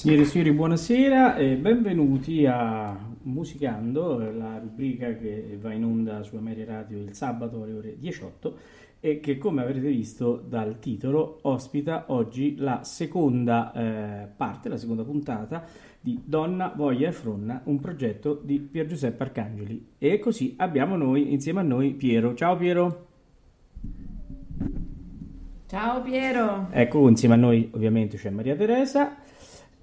Signore e signori, buonasera e benvenuti a Musicando, la rubrica che va in onda su Ameria Radio il sabato alle ore 18 e che come avrete visto dal titolo ospita oggi la seconda eh, parte, la seconda puntata di Donna, Voglia e Fronna, un progetto di Pier Giuseppe Arcangeli. E così abbiamo noi, insieme a noi, Piero. Ciao Piero! Ciao Piero! Ecco, insieme a noi ovviamente c'è Maria Teresa.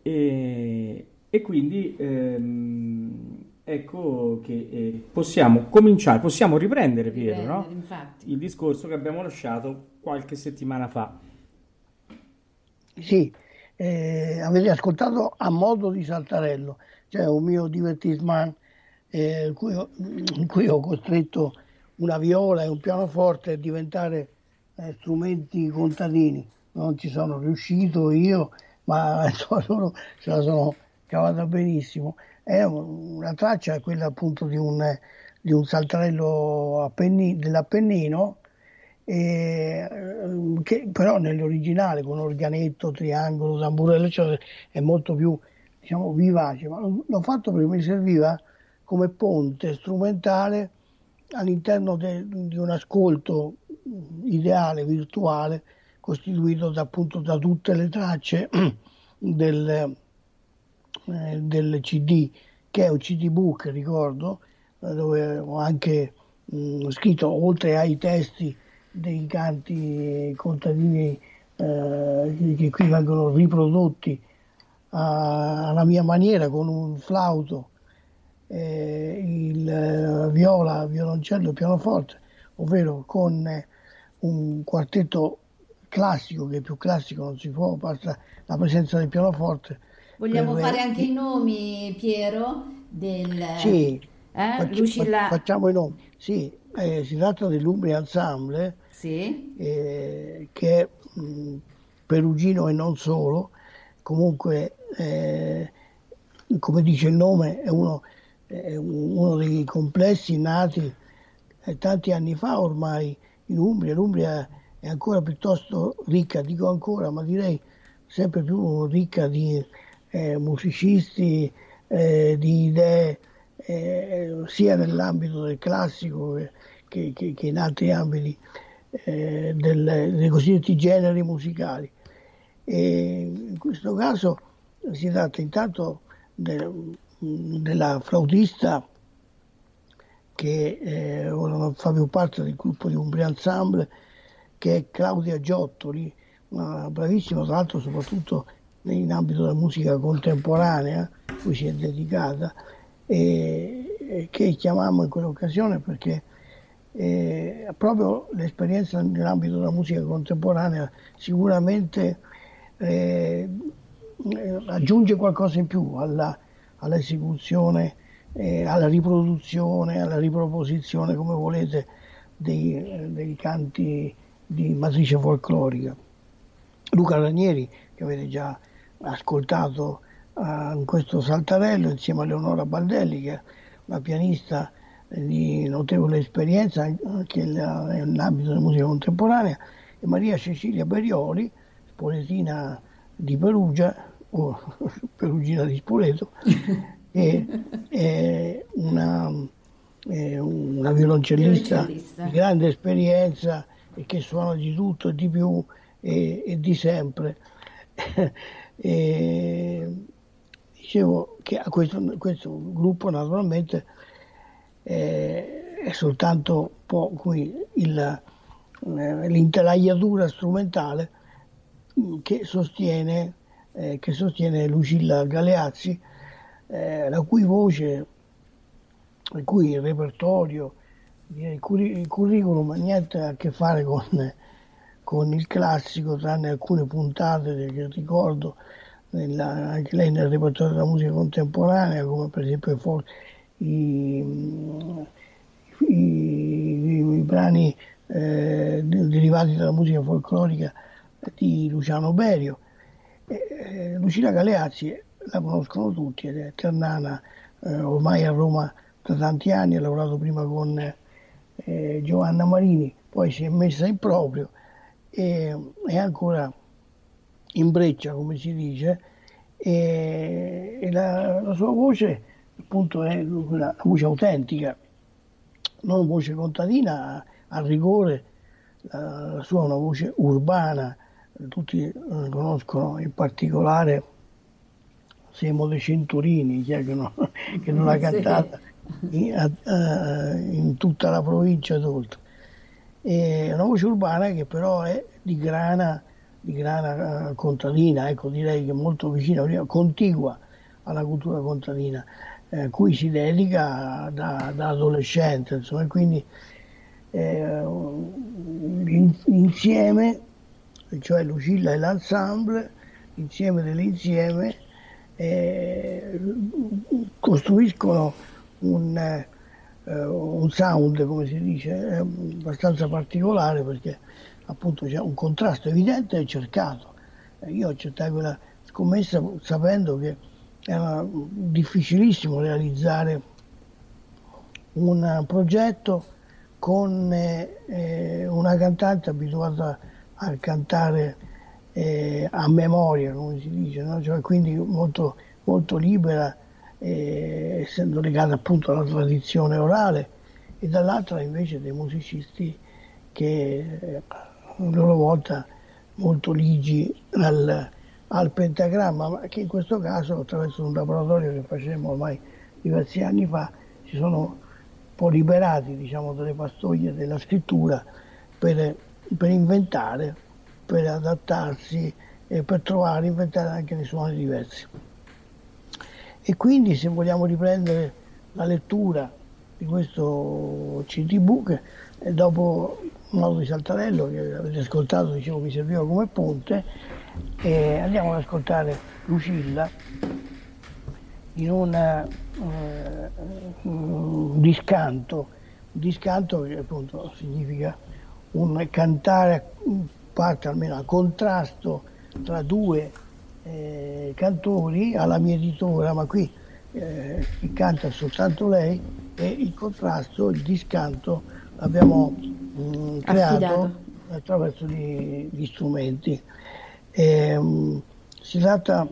E, e quindi ehm, ecco che eh, possiamo cominciare, possiamo riprendere Piero, no? il discorso che abbiamo lasciato qualche settimana fa. Sì, eh, avete ascoltato a modo di saltarello, cioè un mio divertissement eh, in, cui ho, in, cui ho, costretto una viola e un pianoforte a diventare eh, strumenti contadini. Non ci sono riuscito io ma insomma, loro se la sono cavata benissimo. È una traccia, quella appunto di un, di un saltarello Appenni, dell'Appennino, eh, che però nell'originale con organetto, triangolo, tamburello, cioè, è molto più diciamo, vivace, ma l'ho fatto perché mi serviva come ponte strumentale all'interno de, di un ascolto ideale, virtuale, costituito da, appunto da tutte le tracce del, eh, del CD, che è un CD book, ricordo, eh, dove ho anche mh, mm, scritto, oltre ai testi dei canti contadini eh, che qui vengono riprodotti alla mia maniera con un flauto, eh, il eh, viola, violoncello e pianoforte, ovvero con un quartetto classico, che più classico non si può, basta la presenza del pianoforte. Vogliamo per... fare anche i nomi, Piero, del... Sì, eh? Lucilla... facciamo i nomi. Sì, eh, si tratta dell'Umbria Ensemble, sì. eh, che è mh, perugino e non solo, comunque, eh, come dice il nome, è uno, è uno dei complessi nati eh, tanti anni fa ormai in Umbria. L'Umbria è ancora piuttosto ricca, dico ancora, ma direi sempre più ricca di eh, musicisti, eh, di idee, eh, sia nell'ambito del classico che, che, che in altri ambiti eh, del, dei cosiddetti generi musicali. E in questo caso si tratta intanto de, della flautista che eh, ora fa più parte del gruppo di Umbria Ensemble, che è Claudia Giottoli, una bravissima tra l'altro soprattutto in ambito della musica contemporanea, cui si è dedicata, e, e che chiamammo in quell'occasione perché eh, proprio l'esperienza nell'ambito della musica contemporanea sicuramente eh, aggiunge qualcosa in più alla, all'esecuzione, eh, alla riproduzione, alla riproposizione, come volete, dei, dei canti di matrice folclorica. Luca Ranieri, che avete già ascoltato uh, in questo saltarello, insieme a Leonora Baldelli, che è una pianista di notevole esperienza anche nell'ambito della musica contemporanea, e Maria Cecilia Berioli, spoletina di Perugia, o perugina di Spoleto, che è una, è una violoncellista, violoncellista di grande esperienza e che suona di tutto di più e, e di sempre. e, dicevo che a questo, questo gruppo naturalmente eh, è soltanto po' qui il, eh, l'intelaiatura strumentale che sostiene, eh, che sostiene Lucilla Galeazzi, eh, la cui voce, il cui repertorio, il curriculum niente a che fare con, con il classico, tranne alcune puntate che ricordo, nella, anche lei nel repertorio della musica contemporanea, come per esempio i, i, i, i brani eh, derivati dalla musica folclorica di Luciano Berio. Eh, Lucina Galeazzi la conoscono tutti, è ternana, eh, ormai a Roma da tanti anni, ha lavorato prima con eh, Giovanna Marini, poi si è messa in proprio e è ancora in breccia, come si dice, e, e la, la, sua voce appunto è una voce autentica, non voce contadina, a rigore la, la sua è una voce urbana, tutti eh, conoscono in particolare Semo De Centurini, che non, che non l'ha cantata in, in, tutta la provincia d'Oltre. È una voce urbana che però è di grana, di grana uh, contadina, ecco direi che molto vicina, contigua alla cultura contadina, eh, cui si dedica da, da adolescente, insomma, e quindi eh, l'insieme, cioè Lucilla e l'ensemble, l'insieme dell'insieme, eh, costruiscono un, eh, un, sound, come si dice, abbastanza particolare perché appunto c'è un contrasto evidente e cercato. Io accettai quella scommessa sapendo che era difficilissimo realizzare un progetto con eh, una cantante abituata a cantare eh, a memoria, come si dice, no? cioè, quindi molto, molto libera, eh, essendo legata appunto alla tradizione orale, e dall'altra invece dei musicisti che eh, a loro volta molto ligi al, al pentagramma, ma che in questo caso attraverso un laboratorio che facemmo ormai diversi anni fa si sono un po' liberati diciamo, delle pastoglie della scrittura per, per inventare, per adattarsi e per trovare, inventare anche dei suoni diversi. E quindi se vogliamo riprendere la lettura di questo CD e dopo un auto di Saltarello che avete ascoltato, dicevo mi serviva come ponte, e andiamo ad ascoltare Lucilla in una, uh, un discanto, un discanto che appunto significa un cantare, parte almeno a contrasto tra due eh, cantori alla mia editora, ma qui eh, canta soltanto lei e il contrasto, il discanto l'abbiamo mh, mm, creato Affidato. attraverso gli, gli strumenti. E, um, si tratta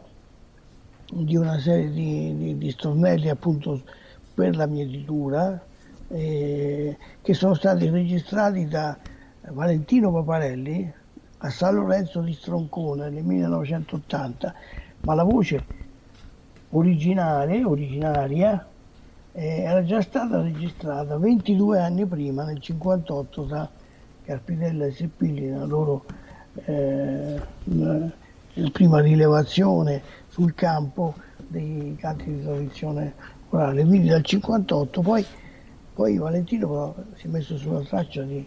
di una serie di, di, di stornelli appunto per la mietitura eh, che sono stati registrati da Valentino Paparelli a San Lorenzo di Stroncone nel 1980, ma la voce originale, originaria, eh, era già stata registrata 22 anni prima, nel 1958, da Carpinella e Seppilli, nella loro eh, prima rilevazione sul campo dei canti di tradizione orale. Quindi dal 58 poi, poi Valentino però si è messo sulla traccia di,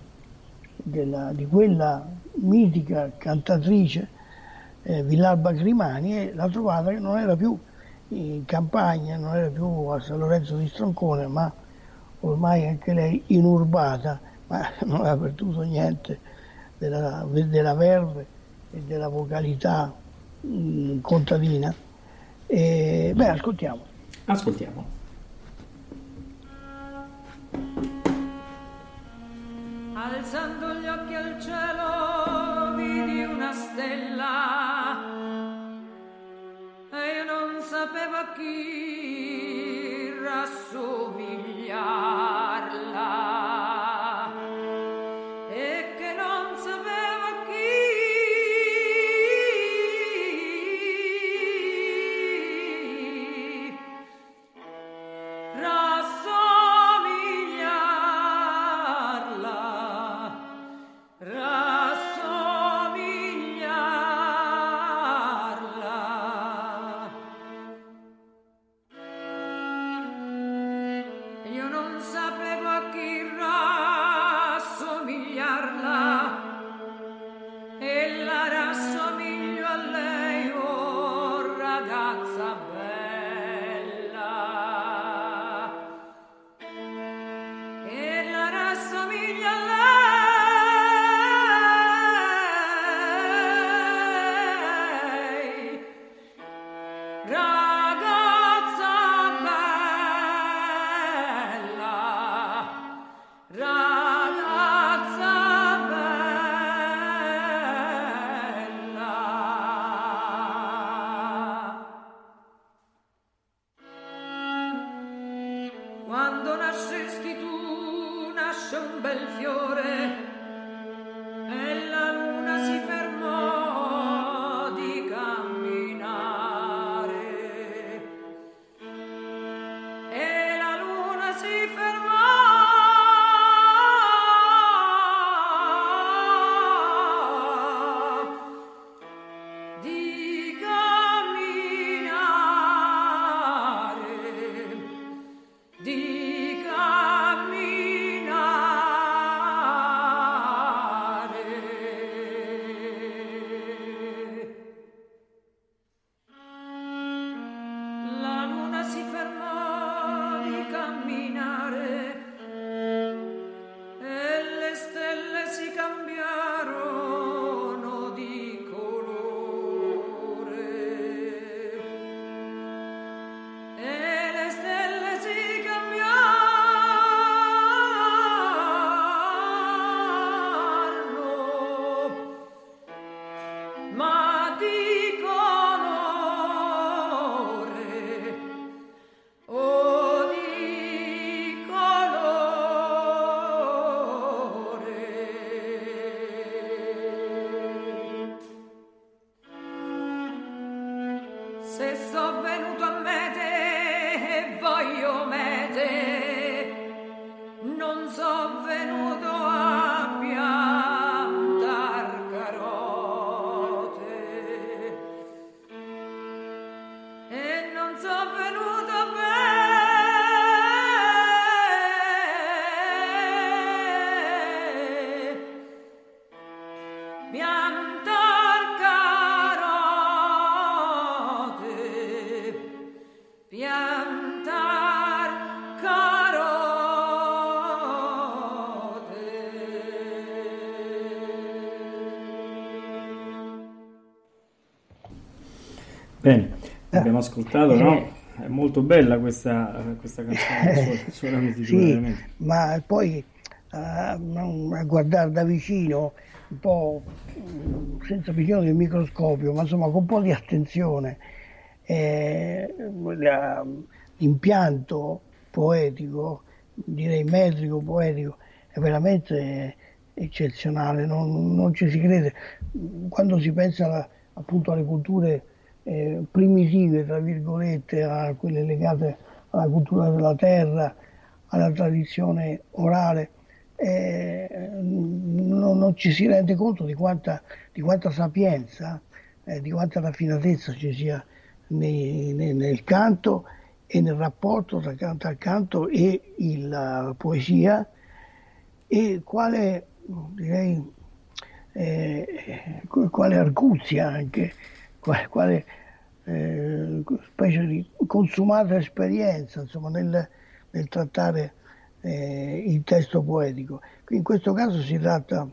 della, di quella mitica cantatrice eh, Villalba Grimani e l'ha trovata che non era più in campagna, non era più a San Lorenzo di Stroncone, ma ormai anche lei inurbata, ma non aveva perduto niente della, della verve e della vocalità mh, mm, contadina. E, beh, ascoltiamo. Ascoltiamo. Alzando gli occhi al cielo vidi una stella e io non sapevo a chi rassomigliarla. Abbiamo ascoltato, eh. no? È molto bella questa, questa canzone, suona- suona Sì, veramente. ma poi a, a guardare da vicino, un po' mm, senza bisogno del microscopio, ma insomma con un po' di attenzione, eh, l'impianto poetico, direi metrico poetico, è veramente eccezionale, non, non ci si crede. Quando si pensa alla- appunto alle culture eh, primitive, tra virgolette, a quelle legate alla cultura della terra, alla tradizione orale, eh, non, non ci si rende conto di quanta, di quanta sapienza, eh, di quanta raffinatezza ci sia nei- nei- nel canto e nel rapporto tra canto al canto e il- la poesia. E quale, direi, eh, quale arguzia anche, quale, quale, eh, specie di consumata esperienza insomma, nel, nel trattare eh, il testo poetico. In questo caso si tratta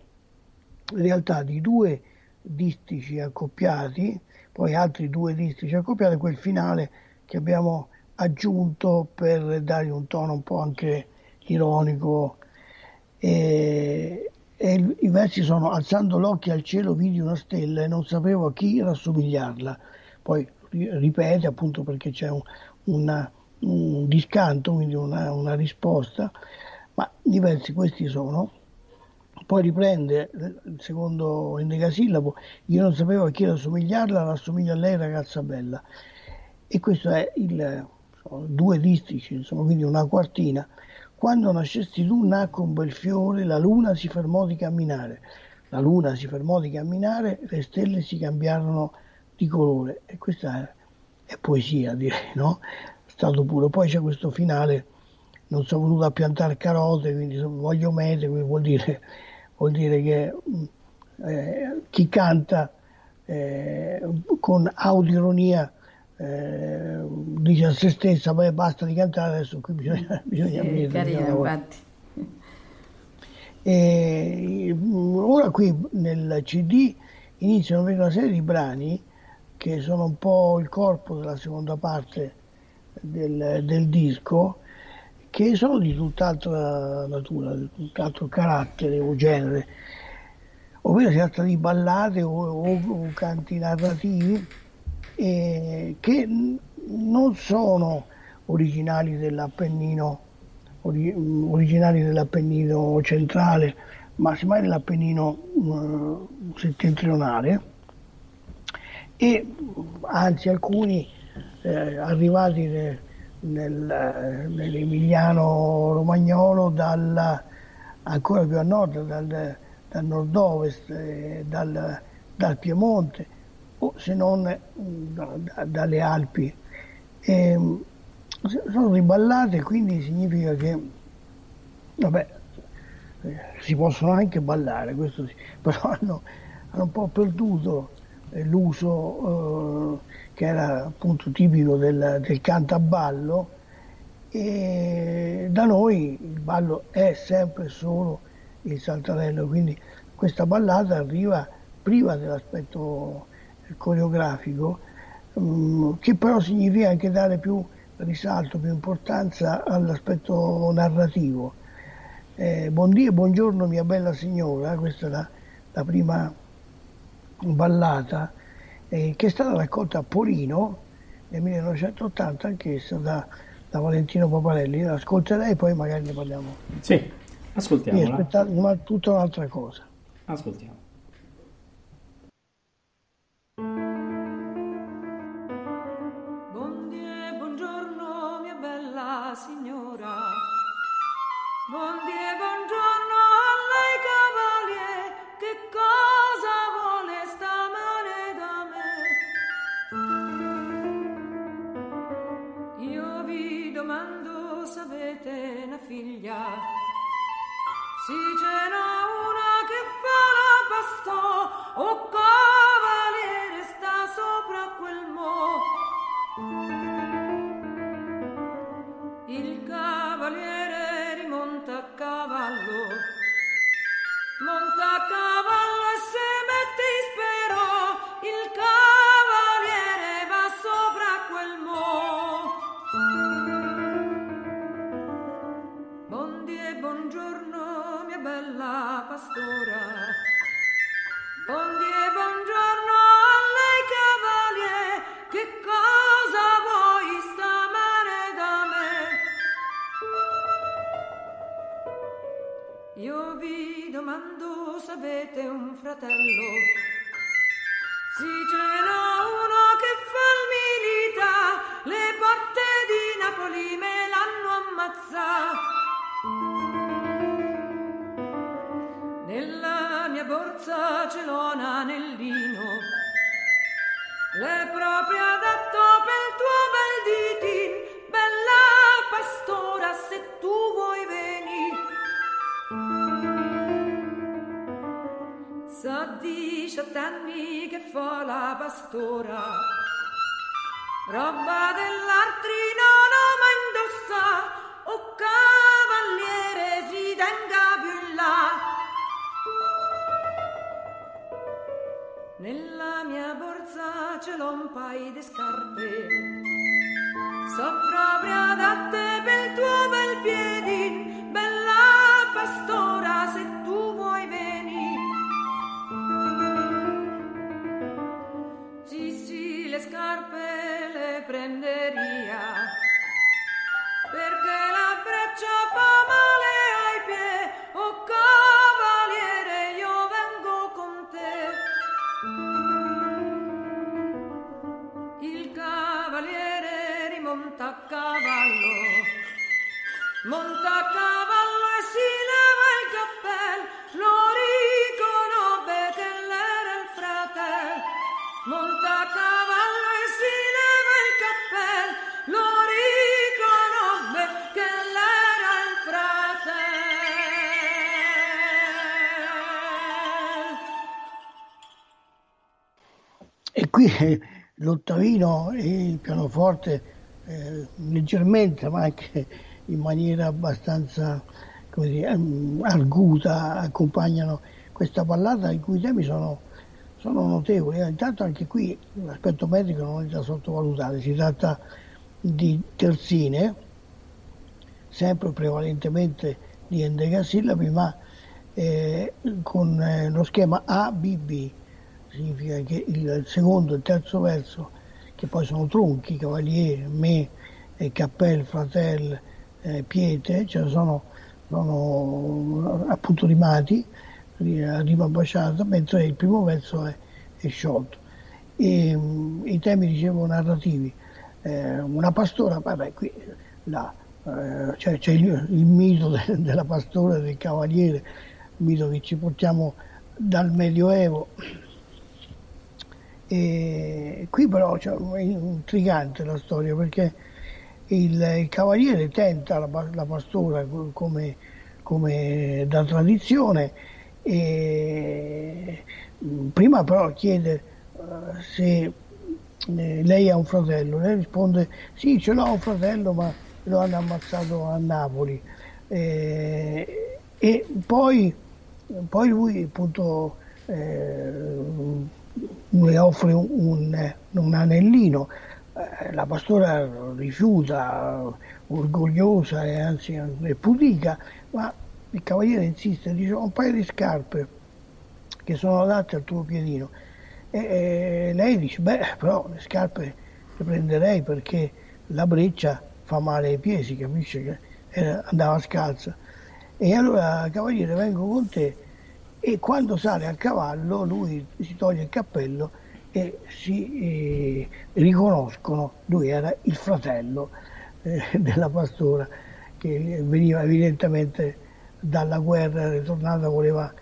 in realtà di due distici accoppiati, poi altri due distici accoppiati, quel finale che abbiamo aggiunto per dargli un tono un po' anche ironico. E, e i versi sono alzando l'occhio al cielo vidi una stella e non sapevo a chi rassomigliarla. Poi ripete appunto perché c'è un, una- un discanto, quindi una, una risposta, ma i versi questi sono. Poi riprende il secondo endecasillabo, io non sapevo a chi rassomigliarla, rassomiglia a lei ragazza bella. E questo è il sono due distici, insomma, quindi una quartina. Quando nascesti tu nacque un bel fiore, la luna si fermò di camminare. La luna si fermò di camminare, le stelle si cambiarono di colore. E questa è, è poesia, direi, no? Stato puro. Poi c'è questo finale, non sono venuto a piantare carote, quindi voglio mete, quindi vuol dire, vuol dire che eh, chi canta eh, con audironia eh, dice a se stessa, beh basta di cantare, adesso qui bisogna, bisogna Sì, mettere, carina, lavorare. infatti. E ora qui nel CD iniziano a venire una serie di brani che sono un po' il corpo della seconda parte del, del disco, che sono di tutt'altra natura, di tutt'altro carattere o genere, ovvero si tratta di ballate o, o- o canti narrativi eh, che non sono originali dell'Appennino ori- originari dell'Appennino centrale, ma semmai dell'Appennino eh, settentrionale e anzi alcuni eh, arrivati ne- nel, nell'Emiliano Romagnolo dal, ancora più a nord, dal, dal nord-ovest, eh, dal, dal Piemonte o se non mm, da- da- dalle Alpi. E, mm, sono riballate, quindi significa che vabbè, eh, si possono anche ballare, questo sì, però hanno, hanno un po' perduto l'uso eh, che era appunto tipico del, del cantaballo e da noi il ballo è sempre solo il saltarello, quindi questa ballata arriva priva dell'aspetto coreografico, mm, che però significa anche dare più risalto, più importanza all'aspetto narrativo. Eh, buondì e buongiorno mia bella signora, questa è la, la prima ballata eh, che è stata raccolta a Polino nel 1980 anch'essa da, da Valentino Paparelli. La ascolterei e poi magari ne parliamo. Sì, aspettate, ma tutta un'altra cosa. Ascoltiamo. Buondì e buongiorno, mia bella signora. Buondì buongiorno, mia bella pastora. Domando se avete un fratello. Sì, ce l'ho un anellino, l'è proprio adatto per tuo bel ditin, bella pastora, se tu vuoi venire. Sa diciotto anni che fa la pastora, roba dell'altri borsa ce l'ho un paio di scarpe, so proprio adatte per il tuo bel piedi, bella pastora, se tu vuoi venire. Sì, sì, le scarpe le prenderia, perché la breccia fa cavallo, monta a cavallo e si leva il cappello, lo riconobbe che l'era il fratello. Monta a cavallo e si leva il cappello, lo riconobbe che l'era il fratello. E qui eh, l'ottavino e il pianoforte eh, leggermente, ma anche in maniera abbastanza dire, mm, arguta, accompagnano questa ballata i cui temi sono, sono notevoli. Eh, Intanto anche qui l'aspetto metrico non è da sottovalutare, si tratta di terzine, sempre prevalentemente di endecasillabi, ma eh, con eh, lo schema ABB, significa che il secondo e il terzo verso, che poi sono tronchi, cavaliere, me, cappel, fratel, eh, pietre, cioè sono, sono appunto rimati, a rima baciata, mentre il primo verso è, è sciolto. E, mh, I temi, dicevo, narrativi. Eh, una pastora, vabbè, qui là, eh, cioè, c'è il, il mito de- della pastora, del cavaliere, mito che ci portiamo dal Medioevo. E qui però cioè, è intrigante la storia perché il, il cavaliere tenta la, la pastora co- come, come da tradizione e mh, prima però chiede eh, se eh, lei ha un fratello, lei risponde sì ce l'ho un fratello ma lo hanno ammazzato a Napoli. Eh, e poi, poi lui appunto eh, le offre un, un- anellino eh, la pastora rifiuta, orgogliosa e anzi pudica, ma il cavaliere insiste, dice un paio di scarpe che sono adatte al tuo piedino. E, e lei dice, beh, però le scarpe le prenderei perché la breccia fa male ai piedi, capisce che andava scalza. E allora cavaliere vengo con te e quando sale a cavallo lui si toglie il cappello e si eh, riconoscono, lui era il fratello eh, della pastora che veniva evidentemente dalla guerra ritornata, voleva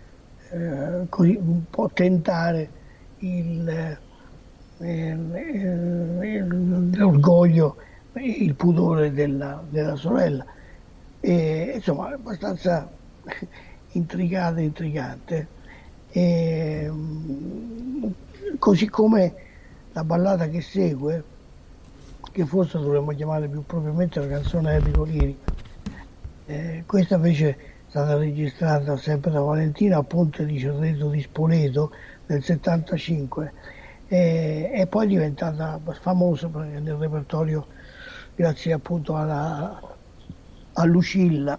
eh, così un po' tentare il, eh, l'orgoglio, il pudore della, della sorella. E, insomma, abbastanza intrigata e intrigante. E, mm, così come la ballata che segue, che forse dovremmo chiamare più propriamente la canzone Enrico Lirico. Eh, questa invece è stata registrata sempre da Valentina a Ponte di Cerreto di Spoleto nel 75 e, e poi è diventata famosa nel repertorio grazie appunto alla, a Lucilla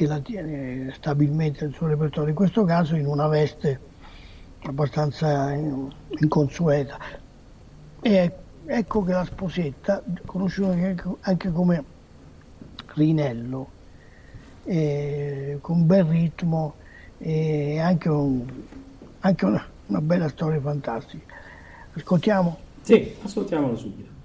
che la tiene stabilmente nel suo repertorio, in questo caso in una veste abbastanza in- inconsueta. E ecco che la sposetta, conosciuta anche, come Rinello, eh, con bel ritmo e anche, un- anche una, una bella storia fantastica. Ascoltiamo? Sì, ascoltiamolo subito.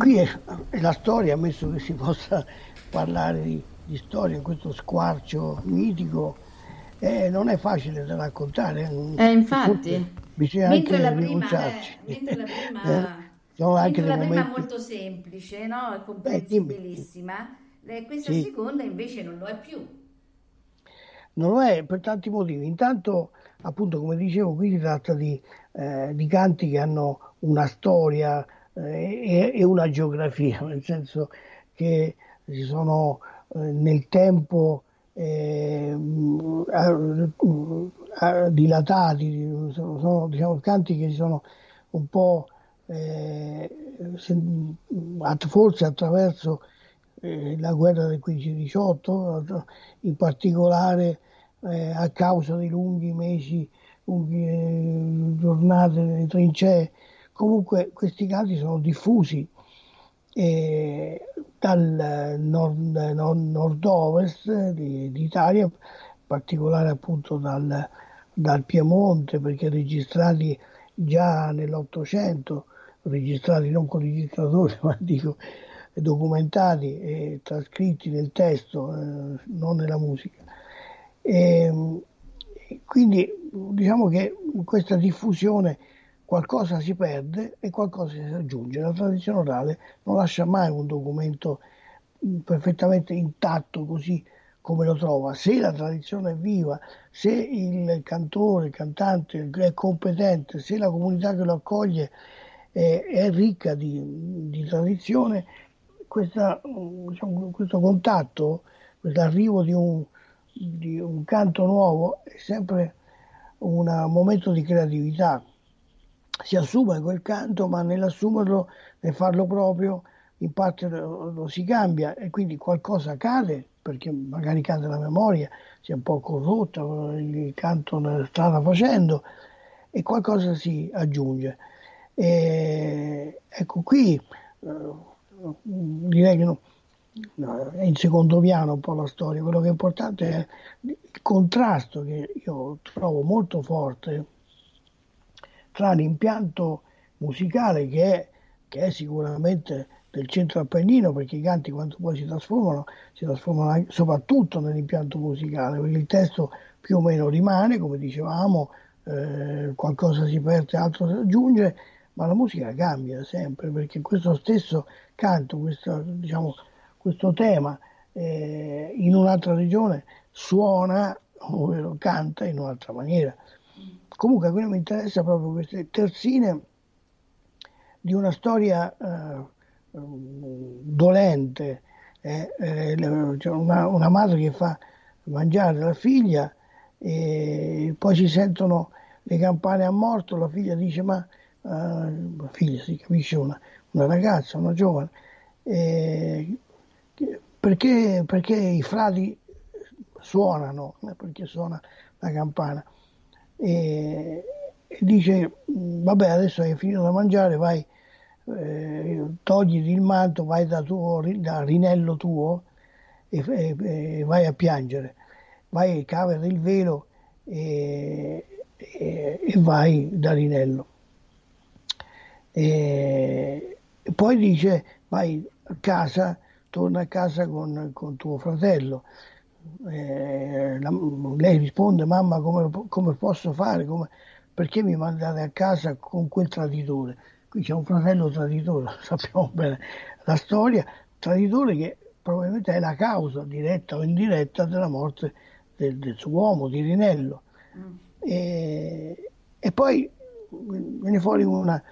Qui è, è la storia, ammesso che si possa parlare di, di storia in questo squarcio mitico, eh, non è facile da raccontare. Eh, infatti. Bisogna Mentre anche la prima, eh, mentre la prima, Eh, anche mentre la prima è momenti... molto semplice, no? Eh, comprensibilissima, eh, questa Sì. seconda invece non lo è più. Non lo è per tanti motivi. Intanto, appunto, come dicevo, qui si tratta di, eh, di canti che hanno una storia e, e una geografia, nel senso che si sono eh, nel tempo eh, dilatati, sono, sono, diciamo, canti che si sono un po' eh, forse attraverso eh, la guerra del 15-18, in particolare eh, a causa di lunghi mesi, lunghe eh, giornate nelle trincee. Comunque questi canti sono diffusi eh, dal nord, nord- nord-ovest di- d'Italia, in particolare appunto dal, dal Piemonte, perché registrati già nell'Ottocento, registrati non con registratori, ma dico documentati e trascritti nel testo, eh, non nella musica. E, quindi diciamo che questa diffusione qualcosa si perde e qualcosa si aggiunge. La tradizione orale non lascia mai un documento mh, perfettamente intatto così come lo trova. Se la tradizione è viva, se il cantore, il cantante è competente, se la comunità che lo accoglie è, è ricca di, di tradizione, questa, mh, diciamo, questo contatto, questo arrivo di un, di un canto nuovo è sempre un momento di creatività. Si assume quel canto, ma nell'assumerlo, nel farlo proprio, in parte lo, lo si cambia e quindi qualcosa cade, perché magari cade la memoria, si è un po' corrotta, il canto strada facendo, e qualcosa si aggiunge. E, ecco qui eh, direi che no, no, è in secondo piano un po' la storia, quello che è importante è il contrasto che io trovo molto forte tra l'impianto musicale che è, che è sicuramente del centro appennino, perché i canti quando poi si trasformano, si trasformano anche- soprattutto nell'impianto musicale, perché il testo più o meno rimane, come dicevamo, eh, qualcosa si perde, altro si aggiunge, ma la musica cambia sempre, perché questo stesso canto, questo, diciamo, questo tema eh, in un'altra regione suona, ovvero canta in un'altra maniera. Comunque qui mi interessa proprio queste terzine di una storia eh, dolente, eh, eh, c'è una, una madre che fa mangiare la figlia e poi si sentono le campane a morto, la figlia dice ma eh, figlia si capisce una, una ragazza, una giovane, perché, perché i frati suonano, eh, perché suona la campana e, e dice "Mm, vabbè adesso hai finito da mangiare vai eh, togliti il manto vai da, tuo, da Rinello tuo e, e- e vai a piangere. Vai cavati il velo e, vai da Rinello. E poi dice vai a casa torna a casa con, con tuo fratello eh, la- lei risponde mamma come, come posso fare? Come- perché mi mandate a casa con quel traditore? Qui c'è un fratello traditore sappiamo bene la storia. Traditore che probabilmente è la causa diretta o indiretta della morte del, del suo uomo di Rinello. E, e poi viene fuori una,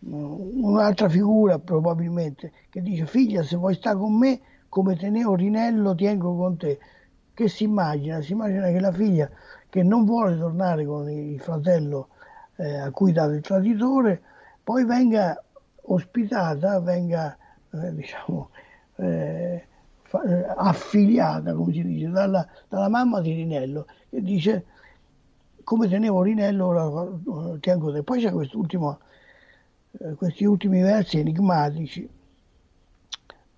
un'altra figura probabilmente che dice figlia se vuoi stare con me come teneo Rinello tengo con te che si immagina? Si immagina che la figlia che non vuole tornare con il fratello eh, a cui dà il traditore poi venga ospitata venga eh, diciamo, eh, fa, eh, affiliata, come si dice, dalla, dalla, mamma di Rinello, che dice come tenevo Rinello ora tengo te. Poi c'è eh, questi ultimi versi enigmatici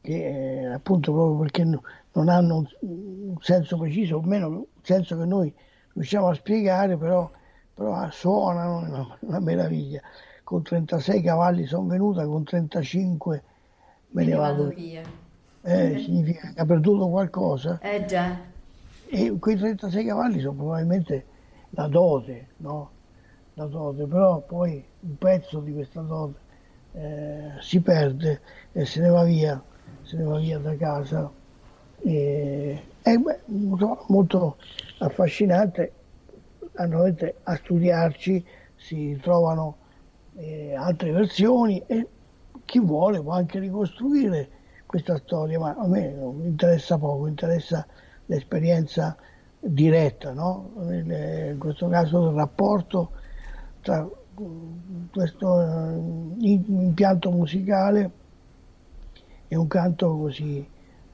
che appunto proprio perché non hanno un senso preciso, o meno un senso che noi riusciamo a spiegare, però, però suonano una, una meraviglia. Con 36 cavalli sono venuta, con 35 me ne vado via. Eh, significa che ha perduto qualcosa. Eh già. E quei 36 cavalli sono probabilmente la dote, no? La dote, però poi un pezzo di questa dote eh, si perde e se ne va via, se ne va via da casa. E, è molto affascinante, a studiarci, si trovano eh, altre versioni e chi vuole può anche ricostruire questa storia, ma a me non interessa poco, interessa l'esperienza diretta, no? in questo caso il rapporto tra questo eh, impianto musicale e un canto così,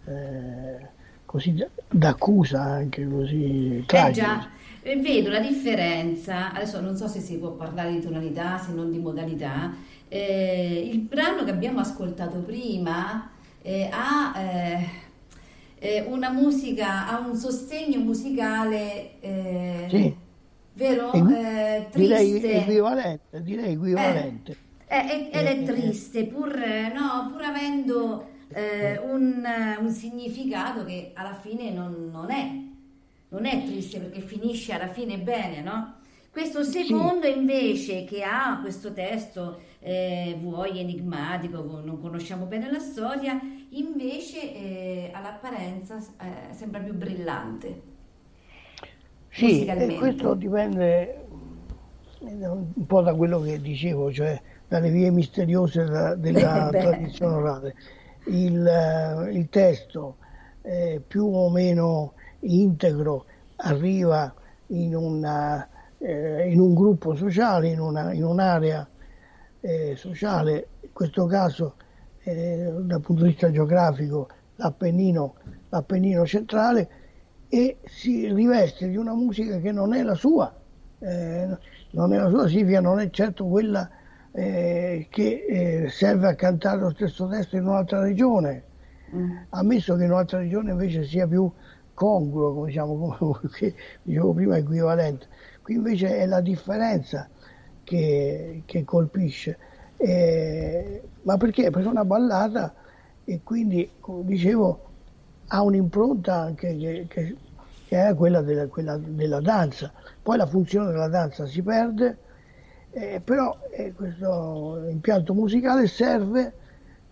eh, così d'accusa, anche così. Eh già, vedo la differenza, adesso non so se si può parlare di tonalità, se non di modalità, eh, il brano che abbiamo ascoltato prima eh, ha eh, eh una musica, ha un sostegno musicale, eh, sì. vero? Eh, direi equivalente, direi equivalente. ed è triste, pur, no, pur avendo un, un, significato che alla fine non, non, è, non è triste perché finisce alla fine bene, no? Questo secondo invece che ha questo testo, eh, vuoi enigmatico, non conosciamo bene la storia, invece eh, all'apparenza eh, sembra più brillante. Sì, questo dipende eh, un po' da quello che dicevo, cioè dalle vie misteriose della, della tradizione orale. Il, eh, il testo più o meno integro arriva in una eh, in un gruppo sociale, in, una, in un'area eh, sociale, in questo caso eh, dal punto di vista geografico l'Appennino, l'Appennino centrale, e si riveste di una musica che non è la sua, eh, non è la sua, significa non è certo quella eh, che eh, serve a cantare lo stesso testo in un'altra regione, mm. ammesso che in un'altra regione invece sia più congruo, come diciamo, come dicevo prima, equivalente. Qui invece è la differenza che, che colpisce. Eh, ma perché? Perché è una ballata e quindi, come dicevo, ha un'impronta anche che, che, che è quella della, quella della, danza. Poi la funzione della danza si perde, eh, però eh, questo impianto musicale serve,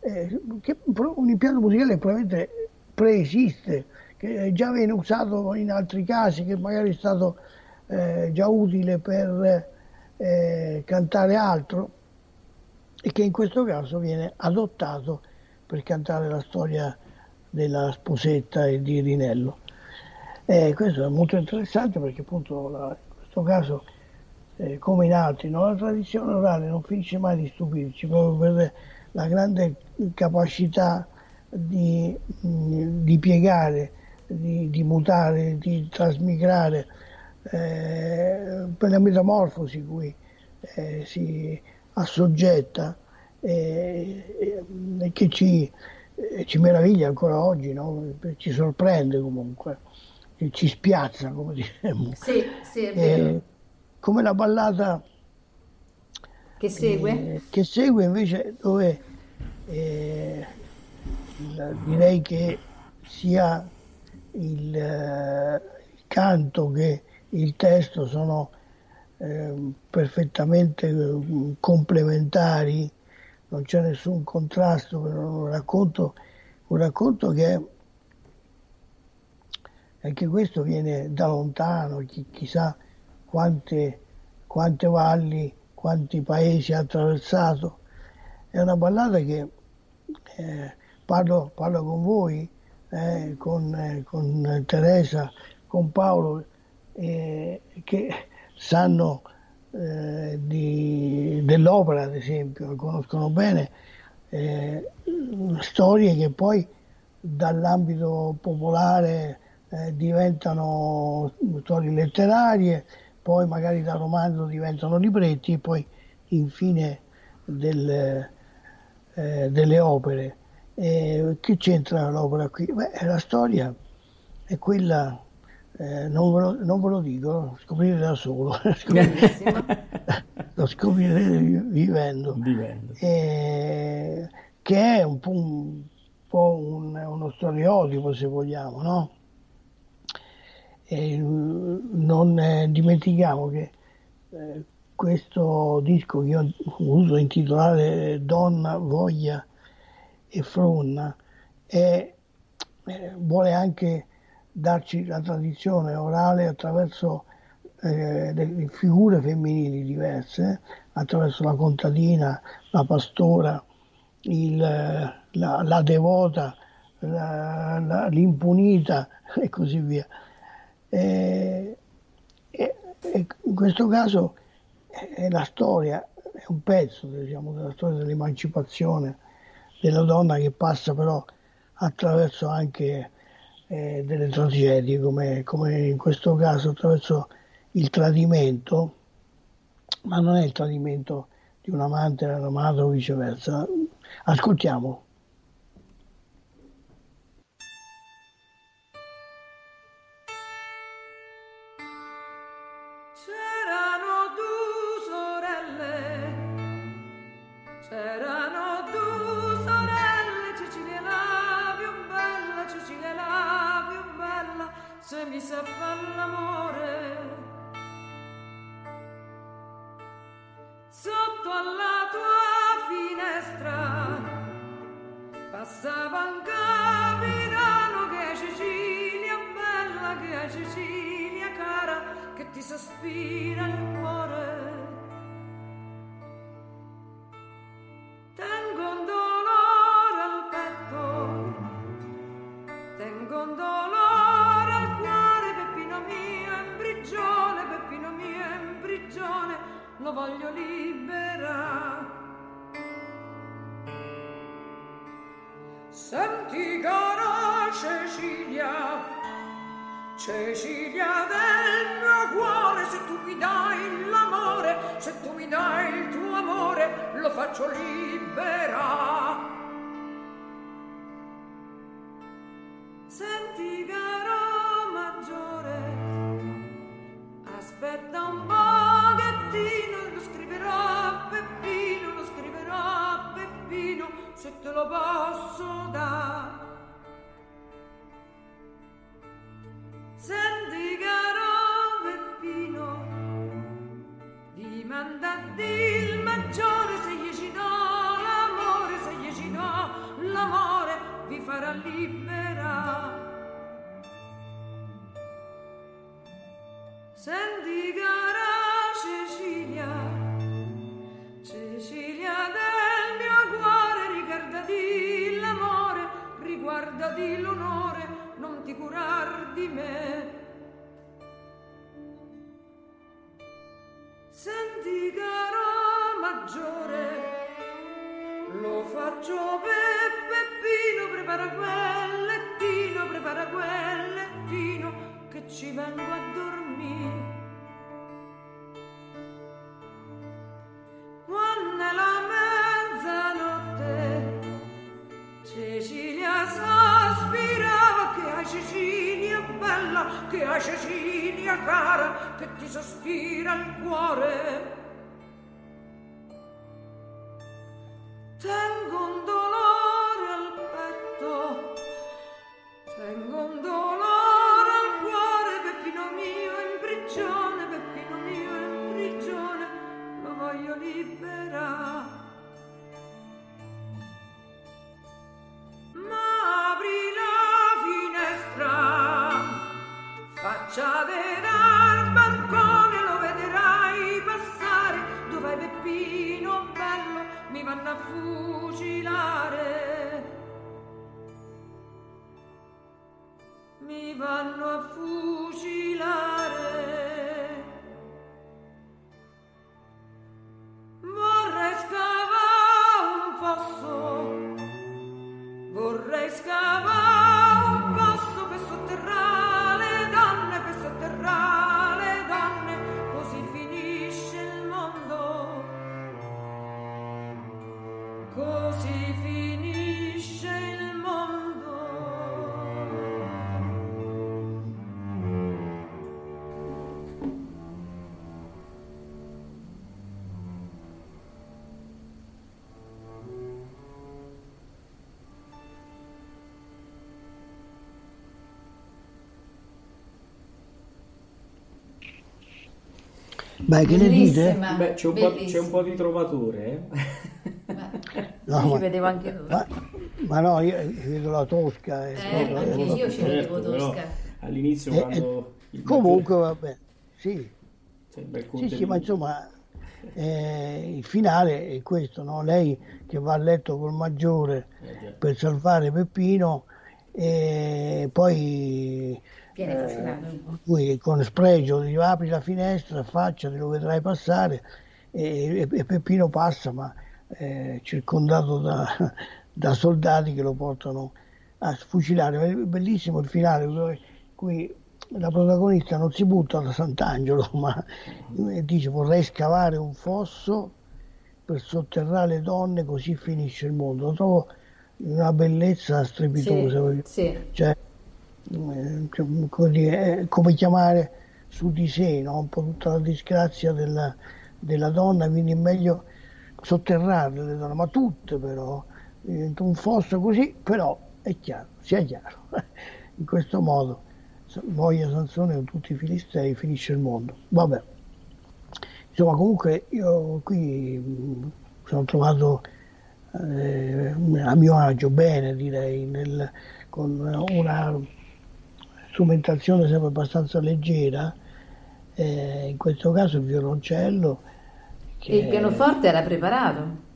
eh, che, un impianto musicale probabilmente preesiste, che già viene usato in altri casi, che magari è stato eh, già utile per eh, cantare altro e che in questo caso viene adottato per cantare la storia della sposetta e di Rinello. Eh, questo è molto interessante perché appunto la, in questo caso, eh, come in altri, no? la tradizione orale non finisce mai di stupirci proprio per la grande capacità di, di piegare, di, di mutare, di trasmigrare eh, per la metamorfosi cui eh, si assoggetta e che ci, ci, meraviglia ancora oggi, no? ci sorprende comunque, ci spiazza come diciamo. Sì, sì, è vero. Come la ballata che segue, eh, che segue invece dove eh, direi che sia il, il canto che il testo sono eh, perfettamente eh, complementari, non c'è nessun contrasto, un racconto, un racconto che anche questo viene da lontano, chi, chissà quante, quante valli, quanti paesi ha attraversato. È una ballata che eh, parlo, parlo, con voi, eh, con, eh, con Teresa, con Paolo, eh, che sanno eh, di, dell'opera, ad esempio, conoscono bene eh, storie che poi dall'ambito popolare diventano storie letterarie, poi magari da romanzo diventano libretti e poi infine del, eh, delle opere. che c'entra l'opera qui? Beh, la storia è quella eh, non, ve lo, non, ve lo, dico, scoprire da solo, lo scoprirete vivendo, vivendo. Eh, che è un po', un, po un, uno stereotipo se vogliamo, no? Non eh, dimentichiamo che eh, questo disco che io uso intitolare Donna, Voglia e Fronna è, eh, vuole anche darci la tradizione orale attraverso eh, le figure femminili diverse, attraverso la contadina, la pastora, il, la, la, devota, la, la, l'impunita e così via. E, e, in questo caso è la storia, è un pezzo diciamo, della storia dell'emancipazione della donna che passa però attraverso anche eh, delle tragedie, come, come in questo caso attraverso il tradimento, ma non è il tradimento di un amante dell'amato o viceversa. Ascoltiamo. Beh, che ne dite? Beh, c'è un, po', c'è un po' di trovatore, eh? No, Ci ma- vedevo anche lui. Ma, ma no, io vedo la Tosca. e- Eh, anche io ci vedevo però Tosca. all'inizio Eh, quando... il Comunque, sì, il bel sì, sì, contenuto. ma insomma, eh, il finale è questo, no? Lei che va a letto col maggiore Eh, per salvare Peppino e poi Viene fucilato. lui con spregio gli apri la finestra, affacciati, lo vedrai passare e, e Peppino passa ma eh, circondato da, da soldati che lo portano a sfucilare. È bellissimo il finale dove qui la protagonista non si butta da Sant'Angelo ma eh, dice vorrei scavare un fosso per sotterrare le donne così finisce il mondo. Lo trovo una bellezza strepitosa. Sì, sì. Cioè, eh, come chiamare su di sé no? un po' tutta la disgrazia della, della donna, quindi è meglio sotterrarle le donne, ma tutte però, diventa un fosso così, però è chiaro, sia chiaro, in questo modo muoia Sansone con tutti i filistei, finisce il mondo. Vabbè, insomma comunque io qui mh, sono trovato eh, a mio agio, bene direi, nel- con una strumentazione sempre abbastanza leggera, eh, in questo caso il violoncello. Che, E il pianoforte era preparato.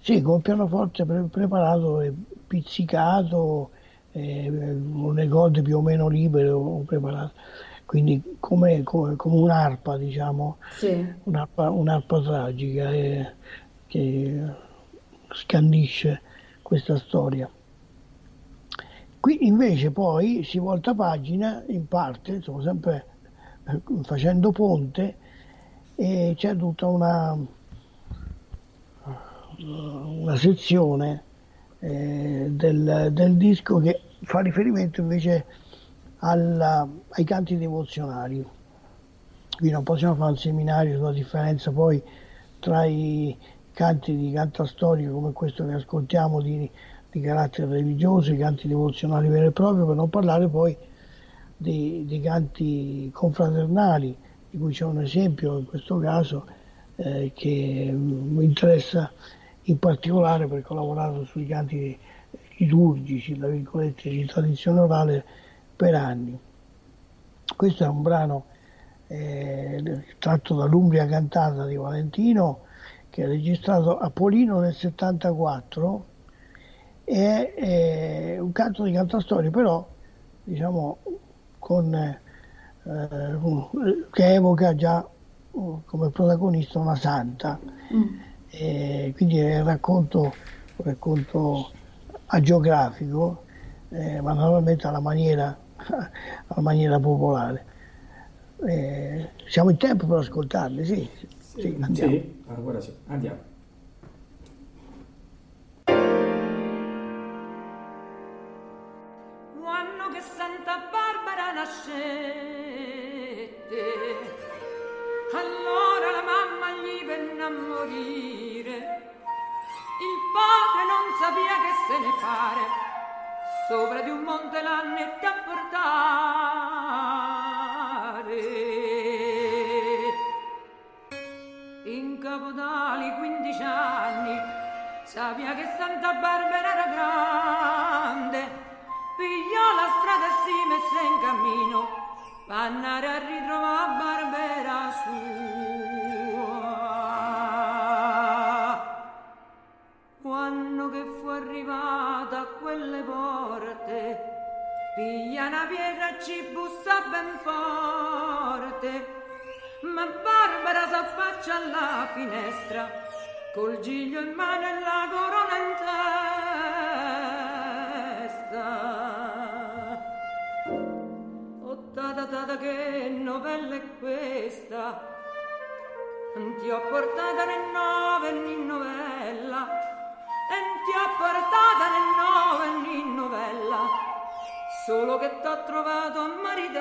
Sì, con il pianoforte pre- preparato e pizzicato, eh, le corde più o meno libere ho preparato, quindi come, come- come un'arpa, diciamo, Sì. un'arpa, un'arpa tragica eh, che scandisce questa storia. Qui invece poi si volta pagina in parte, insomma sempre eh, facendo ponte, e c'è tutta una, una sezione eh, del, del disco che fa riferimento invece alla- ai canti devozionali. Qui non possiamo fare un seminario sulla differenza poi tra i canti di cantastorie come questo che ascoltiamo di, di carattere religioso, i canti devozionali veri e propri, per non parlare poi dei, dei canti confraternali, di cui c'è un esempio in questo caso eh, che mi interessa in particolare perché ho lavorato sui canti liturgici, tra virgolette, di tradizione orale per anni. Questo è un brano eh, tratto dall'Umbria cantata di Valentino che è registrato a Polino nel 74 e è un canto di cantastorie però diciamo con, eh, un- che evoca già uh, come protagonista una santa E quindi è un racconto, un racconto agiografico eh, ma naturalmente alla maniera, alla maniera popolare Eh, siamo in tempo per ascoltarli sì, sì, andiamo. Sì? Allora sì, andiamo. Nascette, allora la mamma gli venne a morire. Il padre non sapeva che se ne fare, sopra di un monte l'annette a portare. In Capodali 15 anni sapeva che Santa Barbara era grande pigliò la strada e si messe in cammino. Per andare a ritrovare Barbera sua. Quando che fu arrivata a quelle porte piglia una pietra e ci bussa ben forte. Ma Barbara s'affaccia alla finestra col giglio in mano e la corona in testa. strada che novella è questa. Ti ho portata nel nove in novella. E ti ho portata nel nove in novella. Solo che t'ho trovato a maritare.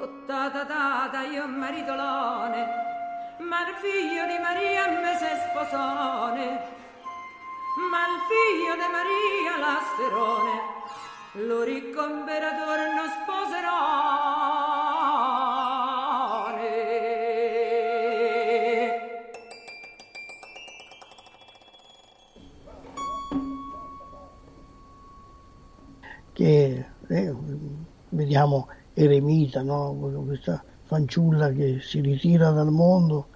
Oh tata tata io maritolone ma il figlio di Maria me se sposone ma il figlio di Maria l'asserone, lo ricco imperatore non sposerò. che eh, vediamo eremita, no? questa fanciulla che si ritira dal mondo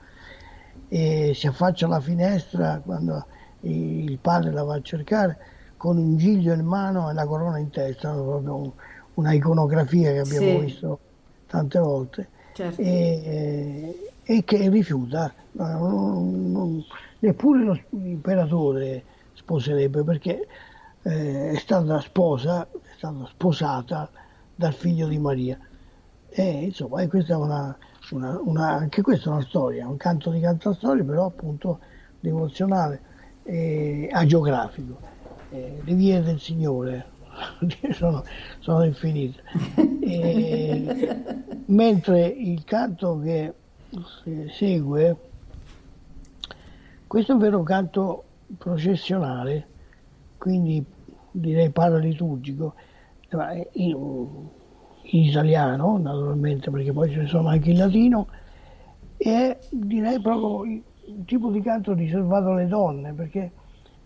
e si affaccia alla finestra quando il padre la va a cercare con un giglio in mano e la corona in testa, proprio una iconografia che abbiamo sì. visto tante volte certo. e, e, che rifiuta, non, non, neppure l'imperatore sposerebbe perché eh, è stata sposa, è stata sposata dal figlio di Maria. E insomma, e questa è una, una, una, anche questa è una storia, un canto di cantastorie, però appunto devozionale e agiografico. Eh, le vie del Signore sono, sono infinite. E, mentre il canto che segue, questo è un vero canto processionale, quindi direi paraliturgico, in, in italiano naturalmente perché poi ce ne sono anche in latino e direi proprio un tipo di canto riservato alle donne perché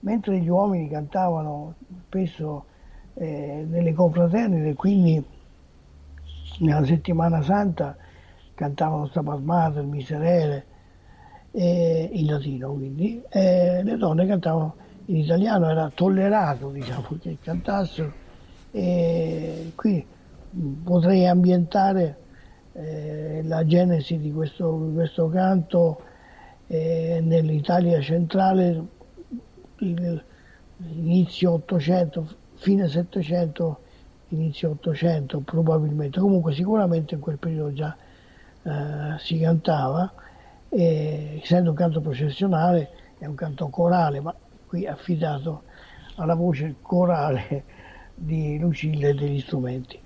mentre gli uomini cantavano spesso eh, nelle confraternite quindi nella settimana santa cantavano Stabat Mater, Miserere eh, in latino quindi eh, le donne cantavano in italiano era tollerato diciamo, che cantassero e qui potrei ambientare eh, la genesi di questo, di questo canto nell'Italia centrale inizio 800 fine 700 inizio 800 probabilmente comunque sicuramente in quel periodo già eh, si cantava e, essendo un canto processionale è un canto corale ma qui affidato alla voce corale di Lucilla e degli strumenti.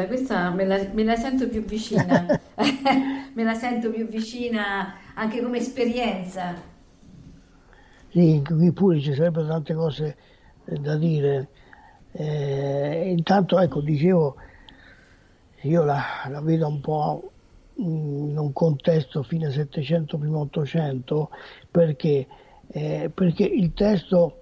Bella, questa me la, me la sento più vicina, me la sento più vicina anche come esperienza. Sì, qui pure ci sarebbero tante cose eh, da dire. Eh, intanto, ecco, dicevo, io la, la vedo un po' in un contesto fine 700, primo 800, perché, eh, perché il testo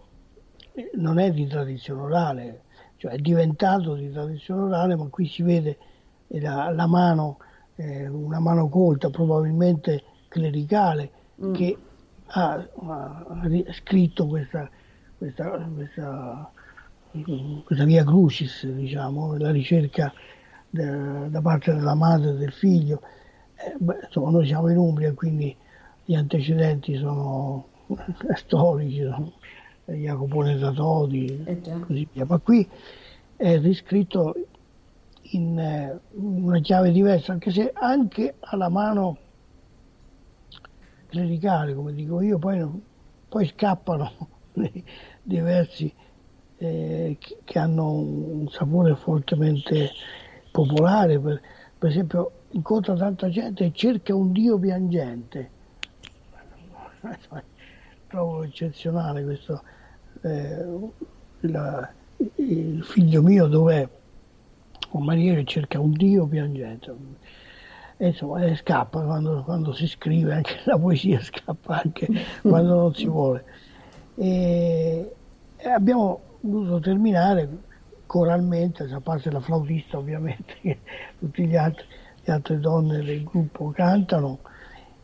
non è di tradizione orale, cioè è diventato di tradizione orale, ma qui si vede la, la mano, eh, una mano colta, probabilmente clericale, mm. che ha, ha, scritto questa, questa, questa, questa via crucis, diciamo, la ricerca de, da parte della madre e del figlio. Eh, beh, insomma, noi siamo in Umbria, quindi gli antecedenti sono storici, sono Jacopone da Todi, e eh così via. Ma qui è riscritto in eh, una chiave diversa, anche se anche alla mano clericale, come dico io, poi, poi scappano dei versi eh, che hanno un sapore fortemente popolare. Per, per esempio, incontra tanta gente e cerca un Dio piangente. Trovo eccezionale questo eh, la, il figlio mio dov'è? Un maniere cerca un Dio piangente. E insomma, e scappa quando, quando, si scrive, anche la poesia scappa anche quando non si vuole. E abbiamo dovuto terminare coralmente, a parte la flautista ovviamente, che tutte le altre donne del gruppo cantano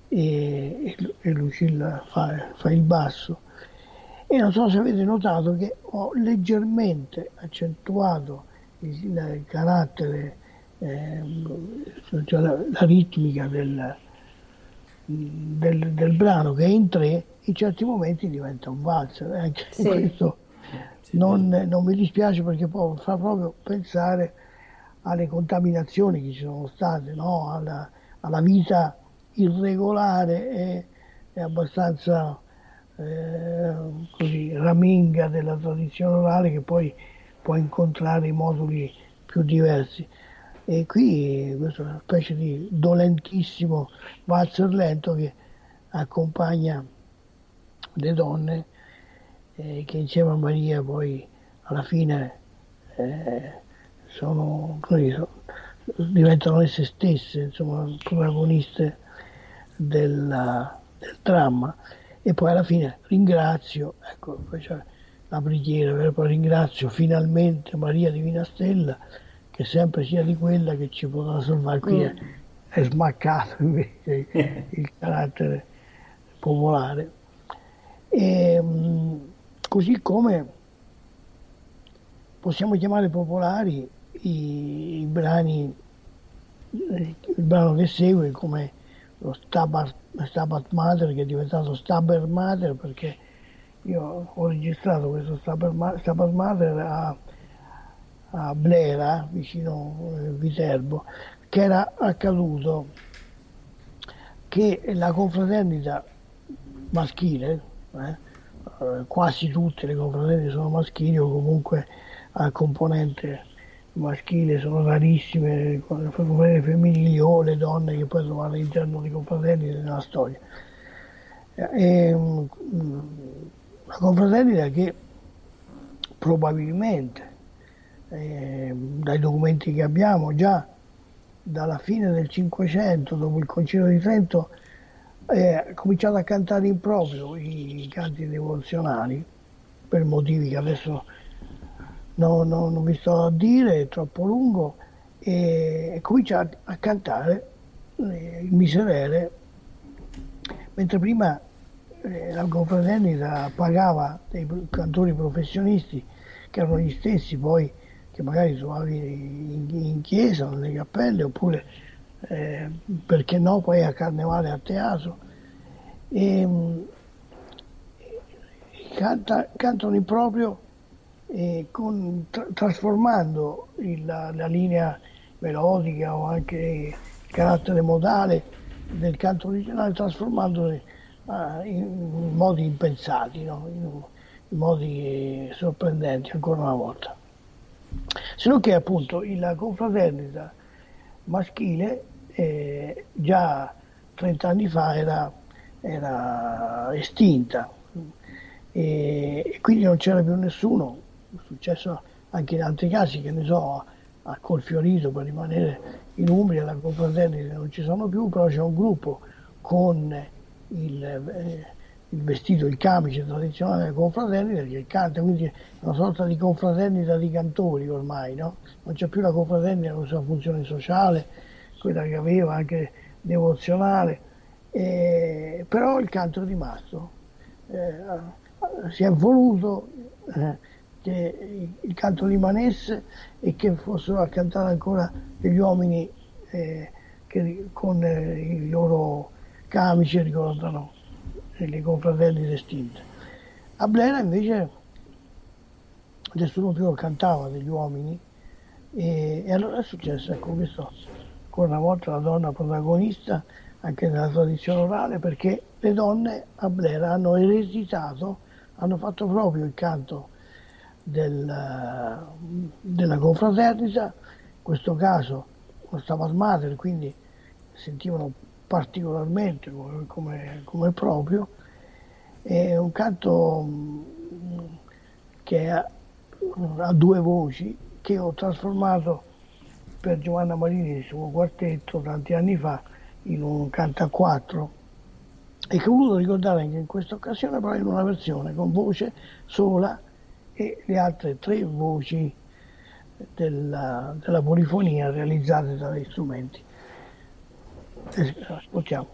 e, e Lucilla fa, fa il basso e non so se avete notato che ho leggermente accentuato il, il carattere, eh, cioè la, la, ritmica del, del, del, brano che è in tre, in certi momenti diventa un valzer. Anche sì. questo non, non, mi dispiace perché poi fa proprio pensare alle contaminazioni che ci sono state, no? alla, alla, vita irregolare e, e abbastanza eh, così, raminga della tradizione orale che poi può incontrare i moduli più diversi. E qui questa è una specie di dolentissimo valzer lento che accompagna le donne eh, che insieme a Maria poi alla fine eh, sono, così, sono, diventano esse stesse, insomma, protagoniste della, del dramma e poi alla fine ringrazio, ecco, la preghiera, poi ringrazio finalmente Maria Divina Stella che sempre sia di quella che ci potrà salvare. Qui è, è, smaccato invece il carattere popolare. E, mm, così come possiamo chiamare popolari i, i brani, il brano che segue come lo Stabat, Stabat Mater che è diventato Staber Mater perché io ho registrato questo Stabat, Mater a, a Blera, vicino eh, Viterbo, che era accaduto che la confraternita maschile, eh, eh quasi tutte le confraternite sono maschili o comunque a componente maschile sono rarissime, le femminili o le donne che poi trovare all'interno di confraternite nella storia. È una confraternita che probabilmente eh, dai documenti che abbiamo già dalla fine del Cinquecento, dopo il Concilio di Trento, eh, ha cominciato a cantare in proprio i canti devozionali per motivi che adesso no, no, non vi sto a dire, è troppo lungo, e, e comincia a, cantare eh, il miserere, mentre prima eh, la confraternita pagava dei cantori professionisti che erano gli stessi poi che magari trovavi in, in chiesa, nelle cappelle, oppure eh, perché no poi a carnevale a teatro. E, canta, cantano in proprio con, tra, trasformando il, la, la, linea melodica o anche il carattere modale del canto originale, trasformandoli uh, in, modi impensati, no? in, in, modi sorprendenti ancora una volta. se non che appunto la confraternita maschile eh, già 30 anni fa era, era estinta e, quindi non c'era più nessuno, successo anche in altri casi che ne so a Colfiorito per rimanere in Umbria, la confraternita non ci sono più, però c'è un gruppo con il, eh, il vestito, il camice tradizionale della confraternita che canta, quindi è una sorta di confraternita di cantori ormai, no? non c'è più la confraternita con la sua funzione sociale, quella che aveva anche devozionale, eh, però il canto è rimasto. Eh, si è voluto eh, che il canto rimanesse e che fossero a cantare ancora degli uomini eh, che con eh, i loro camici ricordano le confraternite estinte. A Blera invece nessuno più cantava degli uomini e, e allora è successo, ecco questo ancora una volta la donna protagonista anche nella tradizione orale perché le donne a Blera hanno ereditato, hanno fatto proprio il canto del, della confraternita, in questo caso lo Stabat Mater, quindi sentivano particolarmente come, come, proprio, è un canto mm, che ha, ha, due voci che ho trasformato per Giovanna Marini, il suo quartetto, tanti anni fa, in un canto a quattro. E che ho voluto ricordare anche in questa occasione, però in una versione con voce sola e le altre tre voci della, della polifonia realizzate dagli strumenti. Ascoltiamo.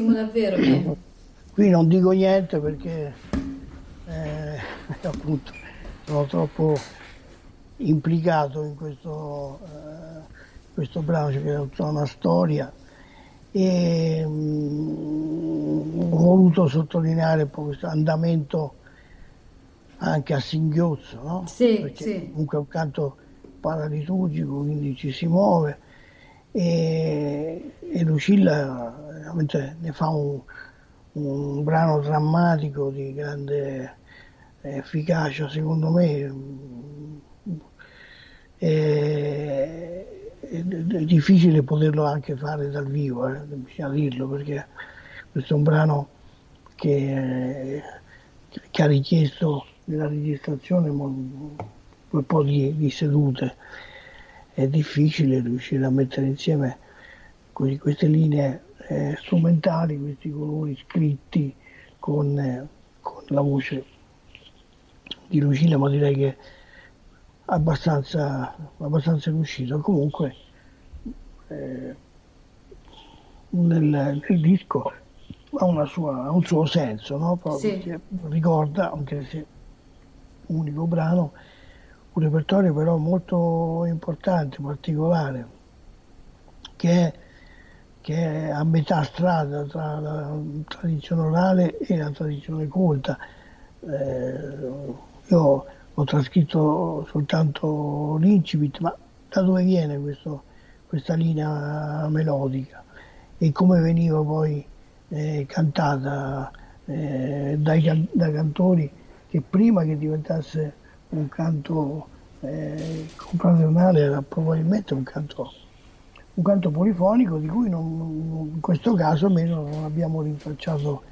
Bellissimo davvero. Qui non dico niente perché eh, appunto sono troppo implicato in questo, eh, questo brano, cioè che è tutta una storia e mh, mm, ho voluto sottolineare un po' questo andamento anche a singhiozzo, no? Sì, Perché sì. comunque è un canto paraliturgico, quindi ci si muove e, e Lucilla veramente ne fa un, un brano drammatico di grande efficacia secondo me è, è difficile poterlo anche fare dal vivo eh, bisogna dirlo perché questo è un brano che, che ha richiesto nella registrazione un po' di, di sedute. È difficile riuscire a mettere insieme queste linee eh, strumentali, questi colori scritti con, eh, con, la voce di Lucilla, ma direi che abbastanza, abbastanza riuscito. Comunque eh, nel, nel, disco ha, sua, ha, un suo senso, no? sì. ricorda, anche se unico brano, un repertorio però molto importante, particolare, che è, che è a metà strada tra la tradizione orale e la tradizione colta. Eh, io ho trascritto soltanto l'incipit, ma da dove viene questo, questa linea melodica e come veniva poi eh, cantata eh, dai, dai cantori che prima che diventasse un canto eh, confraternale era probabilmente un canto, un canto polifonico di cui non, in questo caso almeno non abbiamo rintracciato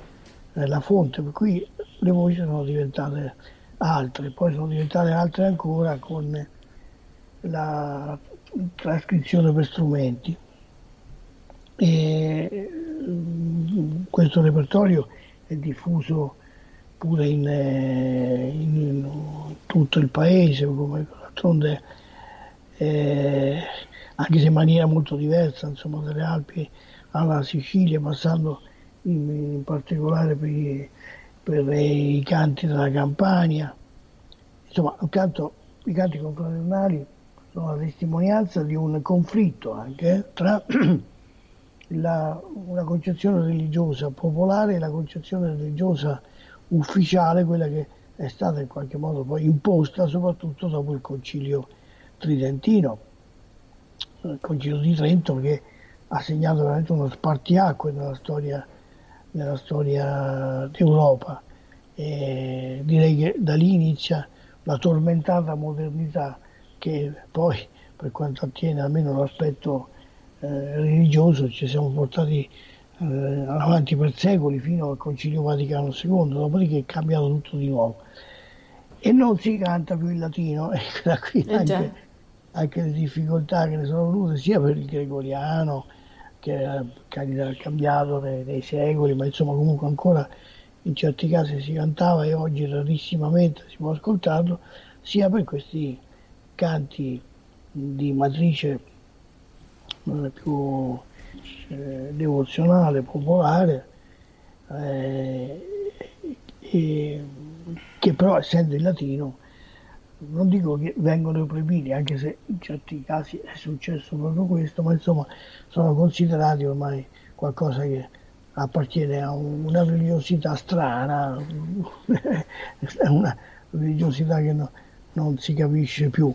eh, la fonte, per cui le voci sono diventate altre, poi sono diventate altre ancora con la trascrizione per strumenti. E mm, questo repertorio è diffuso pure in, eh, in tutto il paese, come d'altronde eh, anche se in maniera molto diversa, insomma, dalle Alpi alla Sicilia, passando in, in particolare per i, per i, canti della Campania. Insomma, canto, i canti confraternali sono la testimonianza di un conflitto anche tra la, una concezione religiosa popolare e la concezione religiosa ufficiale, quella che è stata in qualche modo poi imposta soprattutto dopo il concilio tridentino, il concilio di Trento che ha segnato veramente uno spartiacque nella storia, nella storia d'Europa e direi che da lì inizia la tormentata modernità che poi per quanto attiene almeno l'aspetto eh, religioso ci siamo portati eh, avanti per secoli fino al Concilio Vaticano II, dopodiché è cambiato tutto di nuovo. E non si canta più il latino, e da qui Eh anche, anche le difficoltà che ne sono venute sia per il gregoriano, che ha cambiato nei, nei secoli, ma insomma comunque ancora in certi casi si cantava e oggi rarissimamente si può ascoltarlo, sia per questi canti di matrice più eh, devozionale, popolare, eh, e- che però essendo in latino non dico che vengono proibiti, anche se in certi casi è successo proprio questo, ma insomma sono considerati ormai qualcosa che appartiene a un- una religiosità strana, è una religiosità che no- non si capisce più.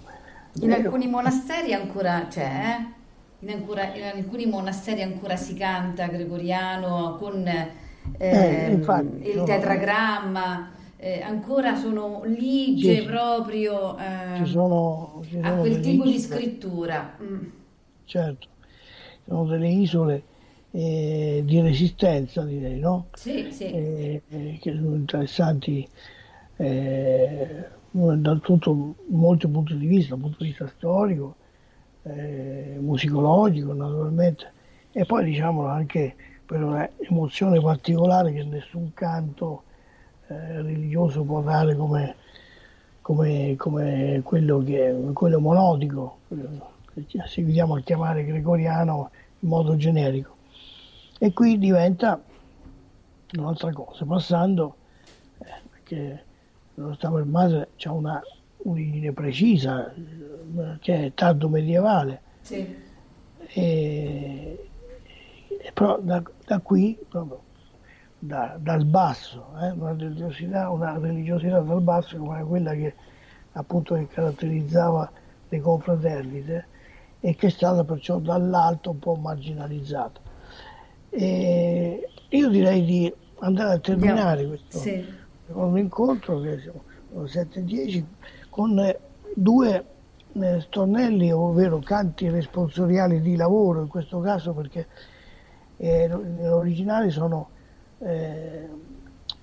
In alcuni monasteri ancora c'è, eh? in, ancora- in alcuni monasteri ancora si canta gregoriano con Eh, ehm, infatti, il tetragramma, eh, ancora sono ligie Sì, proprio eh, Ci sono, ci a sono quel delle tipo di isole- scrittura. Mm. certo, sono delle isole eh, di resistenza direi, no? Sì, sì. Eh, eh, che sono interessanti eh, da tutto molti punti di vista, dal punto di vista storico, musicologico naturalmente, e poi diciamolo anche per un'emozione particolare che nessun canto eh, religioso può dare come, come, come quello, che, quello monodico, che seguiamo a chiamare gregoriano in modo generico. E qui diventa un'altra cosa, passando, eh, perché lo Stato del Mare ha una origine precisa, eh, che è tardo medievale. Sì. E però da, da qui, proprio da- dal basso, eh, una, religiosità, una religiosità dal basso come quella che appunto che caratterizzava le confraternite e che è stata perciò dall'alto un po' marginalizzata. E io direi di andare a terminare questo Sì. secondo incontro, che sono 7-10, con eh, due eh, stornelli, ovvero canti responsoriali di lavoro, in questo caso perché eh, nell'originale sono eh,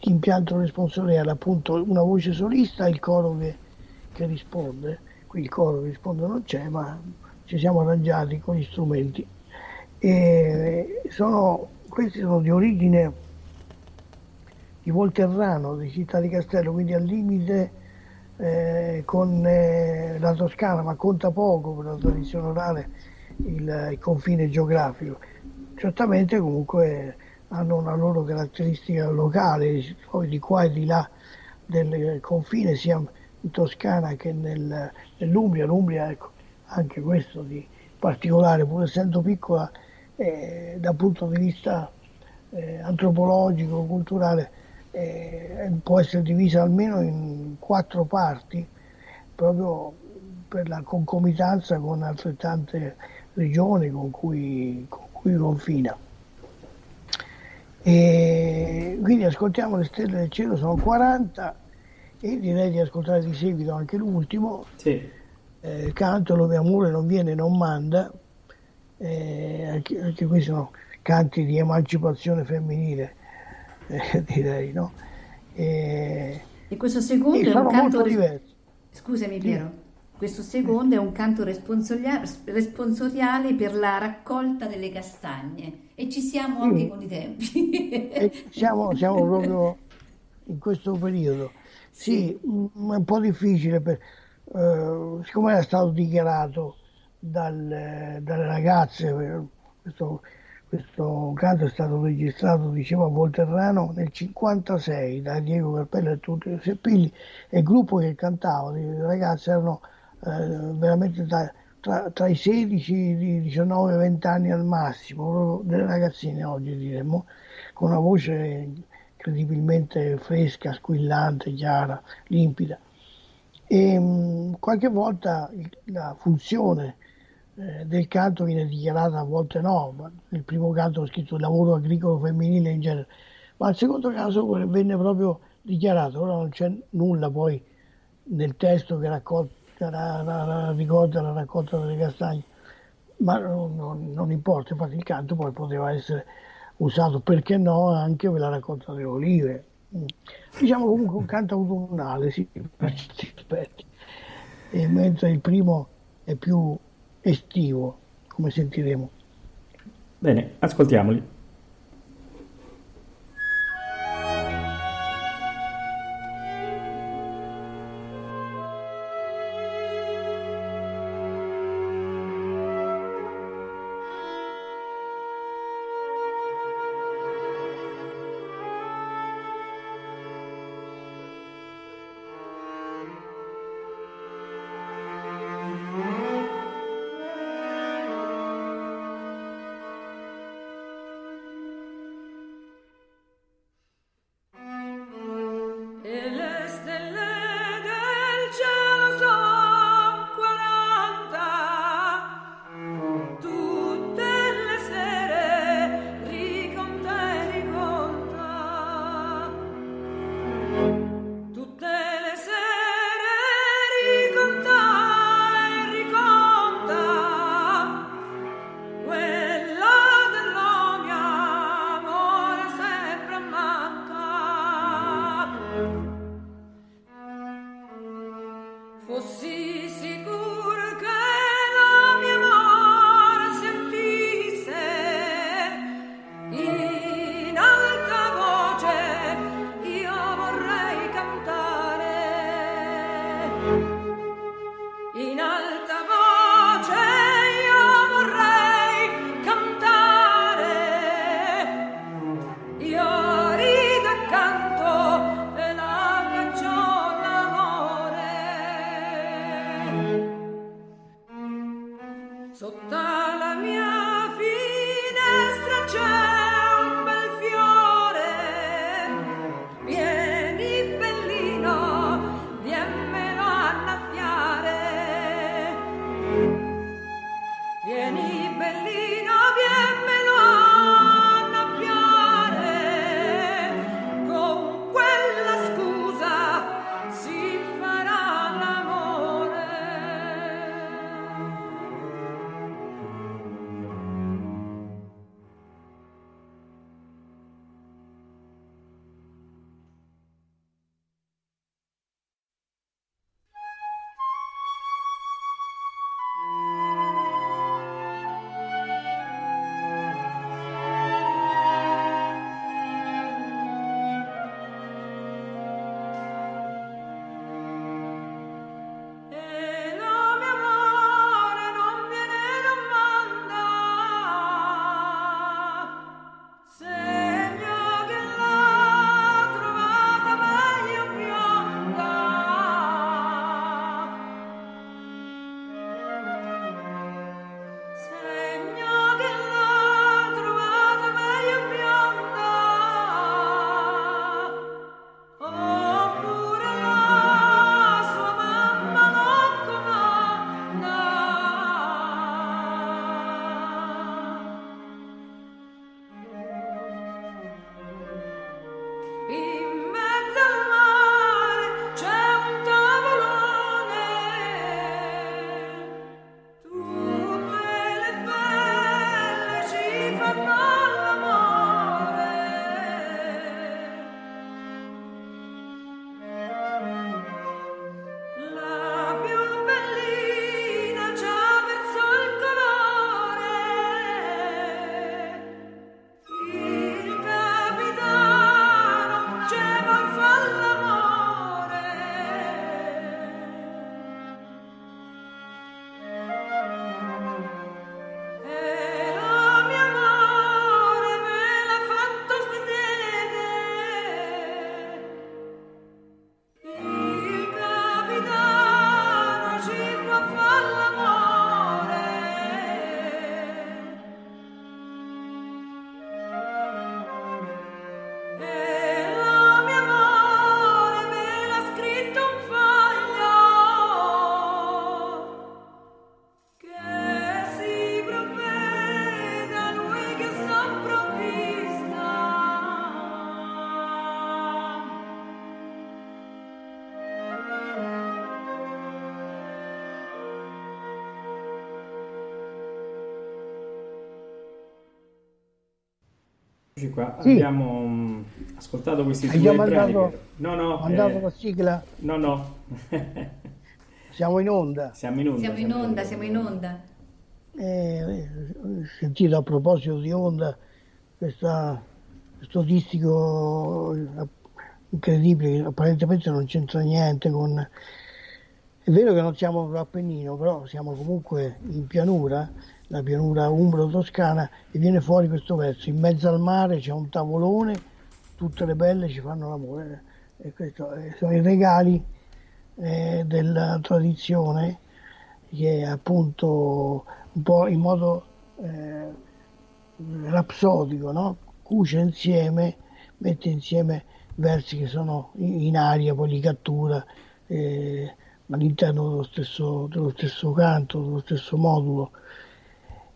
impianto responsoriale, appunto una voce solista e il coro che, che risponde. Qui il coro che risponde non c'è, ma ci siamo arrangiati con gli strumenti. E sono, questi sono di origine di Volterrano, di Città di Castello, quindi al limite eh, con eh, la Toscana, ma conta poco per la tradizione orale il, il confine geografico. Certamente comunque hanno una loro caratteristica locale, poi di qua e di là del confine, sia in Toscana che nel, nell'Umbria. L'Umbria, ecco, anche questo di particolare, pur essendo piccola, eh, dal punto di vista eh, antropologico, culturale, eh, può essere divisa almeno in quattro parti, proprio per la concomitanza con altrettante regioni con cui, con cui confina. E quindi ascoltiamo le stelle del cielo, sono 40 e direi di ascoltare di seguito anche l'ultimo, Sì. eh, il canto Lo mio amore non viene, non manda, eh, anche, anche questi sono canti di emancipazione femminile, eh, direi, no? E, E questo secondo è un canto... molto diversi. Scusami Piero, questo secondo è un canto responsoria- responsoriale per la raccolta delle castagne e ci siamo anche Sì. con i tempi. Siamo, siamo proprio in questo periodo. Sì, è un po' difficile, per, eh, siccome era stato dichiarato dal- dalle ragazze, eh, questo, questo canto è stato registrato, dicevo, a Volterrano nel 56 da Diego Carpella e tutti i Seppilli e il gruppo che cantava, le ragazze erano veramente tra, tra- tra i 16, i 19 e 20 anni al massimo, delle ragazzine oggi diremmo, con una voce incredibilmente fresca, squillante, chiara, limpida. E mh, qualche volta la funzione eh, del canto viene dichiarata, a volte no, nel primo canto ho scritto il lavoro agricolo femminile in genere, ma al secondo caso venne proprio dichiarato, ora non c'è nulla poi nel testo che raccolta, ra- ra- ra- ricorda la raccolta delle castagne, ma non, non- non importa, infatti il canto poi poteva essere usato, perché no, anche per la raccolta delle olive. Mm. Diciamo comunque un canto autunnale, sì, per certi aspetti, E mentre il primo è più estivo, come sentiremo. Bene, ascoltiamoli. Eccoci qua, Sì. abbiabbiamo mm, ascoltato questi Hai due brani. mandato- che- No, no, mandato eh, la sigla, no, no. siamo in onda. siamo in onda. Siamo in onda, siamo in onda. Eh, ho sentito a proposito di onda questa- questo distico eh, incredibile che apparentemente non c'entra niente con... È vero che non siamo sull'Appennino, però siamo comunque in pianura, la pianura umbro-toscana, e viene fuori questo verso, in mezzo al mare c'è un tavolone, tutte le belle ci fanno l'amore. E questo eh, sono i regali eh, della tradizione che appunto un po' in modo eh, rapsodico, no? cuce insieme, mette insieme versi che sono in aria, poi li cattura eh, all'interno dello stesso, dello stesso canto, dello stesso modulo.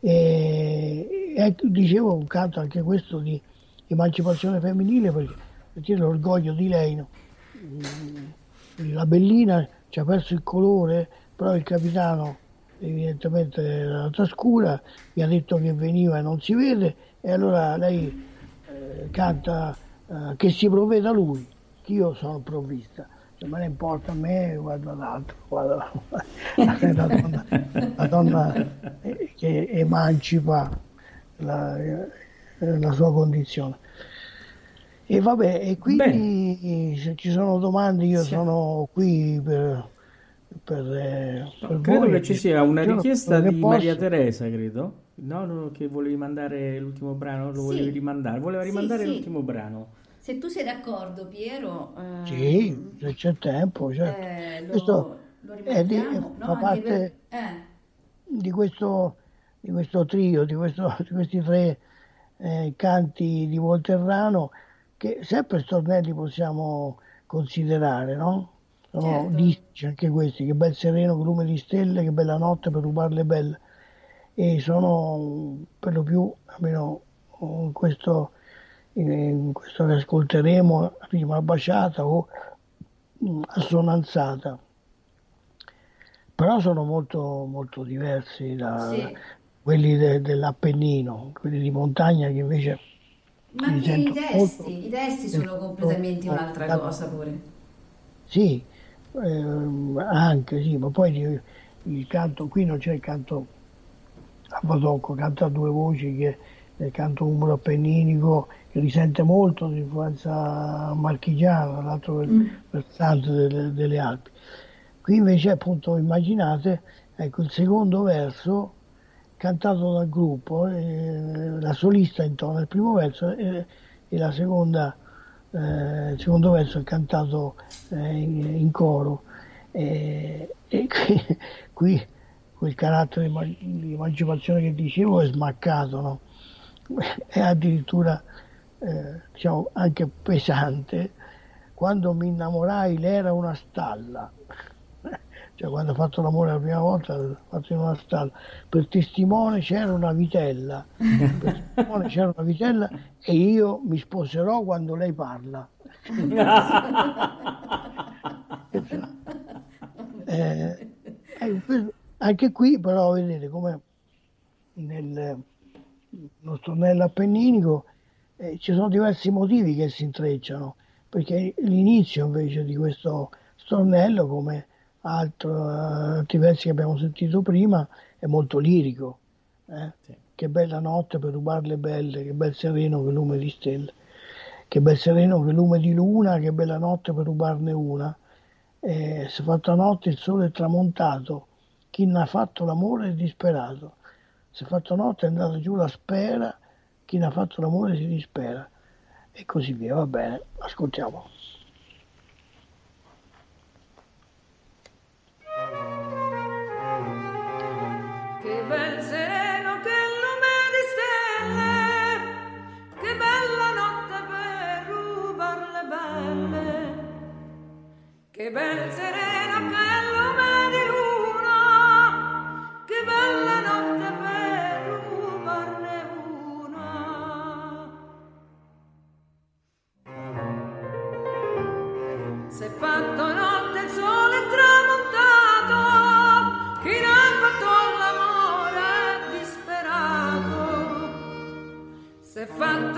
E, dicevo un canto anche questo di emancipazione femminile perché, perché l'orgoglio di lei, no? Mm, la bellina ci ha perso il colore, però il capitano evidentemente la trascura, mi ha detto che veniva e non si vede e allora lei eh, canta eh, che si provveda lui, che io sono provvista. Se me ne importa a me, guarda l'altro, guarda la donna, la donna che emancipa la, la sua condizione. E vabbè, e quindi se ci sono domande io Sì. sono qui per, per, eh, per Credo voi. che ci sia una Io richiesta di posso- Maria Teresa, credo. No, no, che volevi mandare l'ultimo brano, lo Sì. volevi rimandare. Voleva rimandare sì. l'ultimo brano. Se tu sei d'accordo, Piero, eh, Sì, se c'è tempo, certo. eh, lo, Questo lo è di- no? fa Anche per- parte eh, di questo di questo trio, di, questo, di questi tre eh, canti di Volterrano che sempre stornelli possiamo considerare, no? Sono Certo. anche questi, che bel sereno, lume di stelle, che bella notte per rubarle belle. E sono per lo più, almeno in questo, in questo che ascolteremo, prima baciata o mm, assonanzata. Però sono molto, molto diversi da Sì. quelli de- dell'Appennino, quelli di montagna che invece Ma anche i testi, molto- i testi sono completamente un'altra cosa pure. Sì, ehm, anche sì, ma poi il, il canto, qui non c'è il canto a Badocco, canta a due voci che è il canto umbro appenninico risente molto dell'influenza marchigiana, l'altro Mm. versante delle, delle Alpi. Qui invece appunto immaginate, ecco il secondo verso cantato dal gruppo, eh, la solista intona il primo verso e, e la seconda, eh, il secondo verso è cantato eh, in, in coro. E, e qui, qui quel carattere di emancipazione che dicevo è smaccato, no? è addirittura eh, diciamo, anche pesante. Quando mi innamorai lei era una stalla, cioè quando ho fatto l'amore la prima volta l'ho fatto in una stalla, per testimone c'era una vitella, per testimone c'era una vitella e io mi sposerò quando lei parla. Eh, questo- anche qui però vedete come nel nostro stornello appenninico eh, ci sono diversi motivi che si intrecciano, perché l'inizio invece di questo stornello, come altro, eh, altri versi che abbiamo sentito prima, è molto lirico. eh. Sì. Che bella notte per rubarle belle, che bel sereno che lume di stelle, che bel sereno che lume di luna, che bella notte per rubarne una. Eh, si è fatta notte, il sole è tramontato, chi ne ha fatto l'amore è disperato. Si è fatto notte, è andata giù la spera, chi ne ha fatto l'amore si dispera. E così via, va bene, ascoltiamo. Che bel sereno, che lume di stelle, che bella notte per rubar le belle. Che bel sereno, Se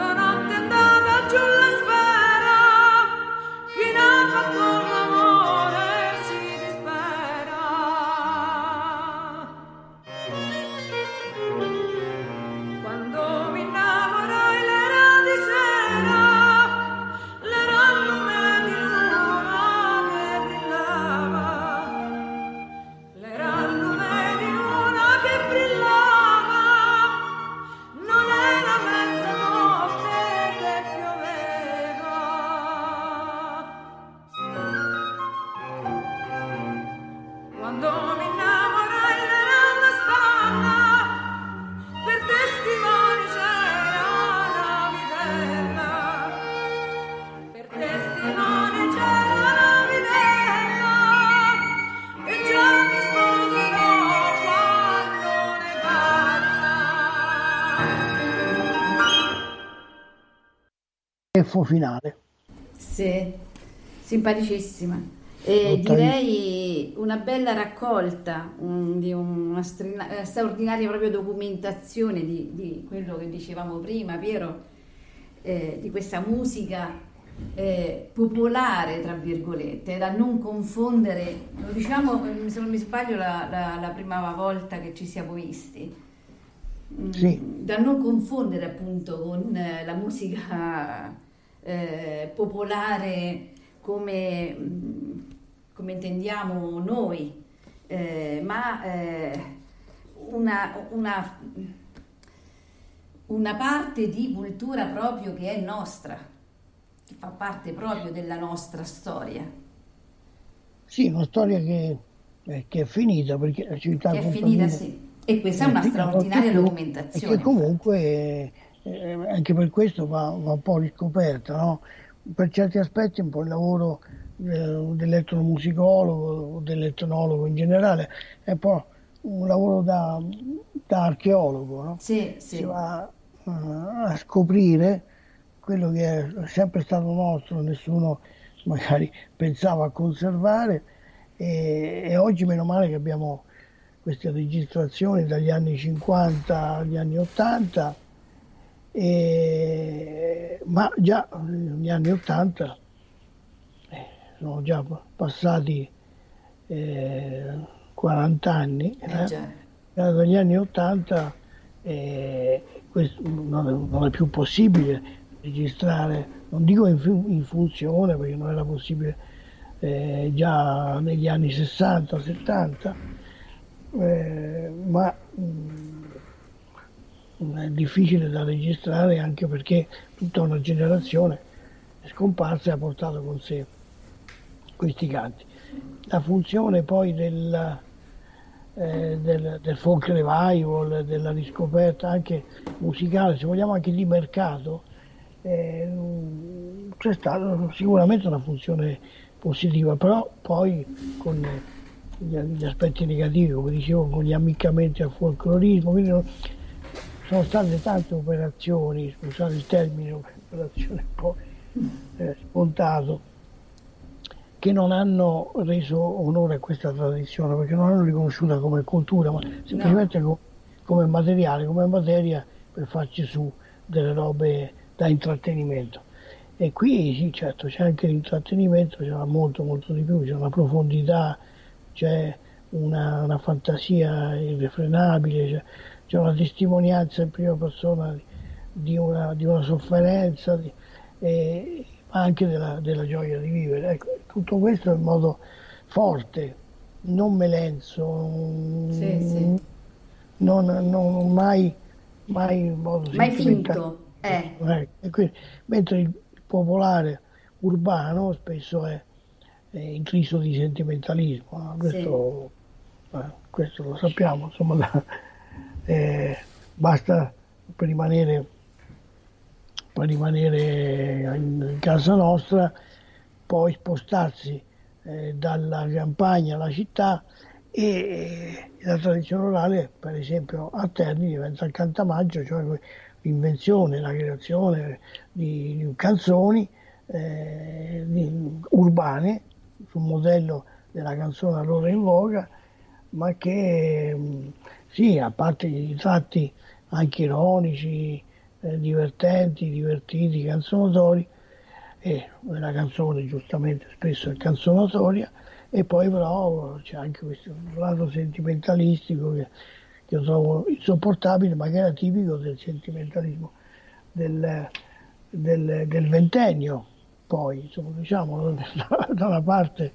Effo finale. Sì, simpaticissima. E direi una bella raccolta un- di una strina- straordinaria proprio documentazione di, di quello che dicevamo prima, Piero, eh, di questa musica eh, popolare, tra virgolette, da non confondere, lo diciamo, eh, se non mi sbaglio, la, la- la prima volta che ci siamo visti. Mm, Sì. Da non confondere appunto con eh, la musica eh, popolare come, mm, come intendiamo noi, eh, ma eh, una, una, una parte di cultura proprio che è nostra, che fa parte proprio della nostra storia, Sì, una storia che, eh, che è finita perché la città che è finita, sì. E questa è una Sì, straordinaria e documentazione. che comunque eh, anche per questo va, va un po' riscoperta, no? Per certi aspetti un po' il lavoro eh, dell'etnomusicologo o dell'etnologo in generale è un po' un lavoro da, da archeologo, no? Sì, Si sì. va eh, a scoprire quello che è sempre stato nostro, nessuno magari pensava a conservare e, e oggi meno male che abbiamo queste registrazioni dagli anni 50 agli anni 80, e- ma già negli anni 80 eh, sono già passati eh, 40 anni, Eh eh, dagli anni 80 eh, questo non è, non è più possibile registrare, non dico in, in funzione perché non era possibile eh, già negli anni 60-70, eh, ma mm, difficile da registrare anche perché tutta una generazione scomparsa e ha portato con sé questi canti. La funzione poi del, eh, del, del folk revival, della riscoperta anche musicale, se vogliamo anche di mercato, eh, c'è stata sicuramente una funzione positiva, però poi con gli, gli aspetti negativi, come dicevo, con gli ammiccamenti al folclorismo, quindi non- sono state tante operazioni, scusate il termine, operazione un po' eh, spontato, che non hanno reso onore a questa tradizione, perché non hanno riconosciuta come cultura, ma semplicemente co- come materiale, come materia per farci su delle robe da intrattenimento. E qui sì, certo, c'è anche l'intrattenimento, c'è molto molto di più, c'è una profondità, c'è una, una fantasia irrefrenabile, c'è, c'è una testimonianza in prima persona di, una, di una sofferenza, di- e- ma anche della, della gioia di vivere. Ecco, tutto questo in modo forte, non melenzo, Sì, sì. non, non- mai, mai in modo Mai finto. Eh. Eh, quindi, mentre il popolare urbano spesso è, è intriso di sentimentalismo, no? questo, eh, questo lo sappiamo, insomma, la- eh, basta per rimanere, per rimanere in, casa nostra, poi spostarsi eh, dalla campagna alla città e eh, la tradizione orale, per esempio a Terni, diventa il cantamaggio, cioè l'invenzione, la creazione di, di canzoni eh, di- urbane sul modello della canzone allora in voga, ma che sì, a parte i tratti anche ironici, eh, divertenti, divertiti, canzonatori, e la canzone giustamente spesso è canzonatoria, e poi però c'è anche questo lato sentimentalistico che, che io trovo insopportabile, ma che era tipico del sentimentalismo del, del, del ventennio. Poi, insomma, diciamo, da una parte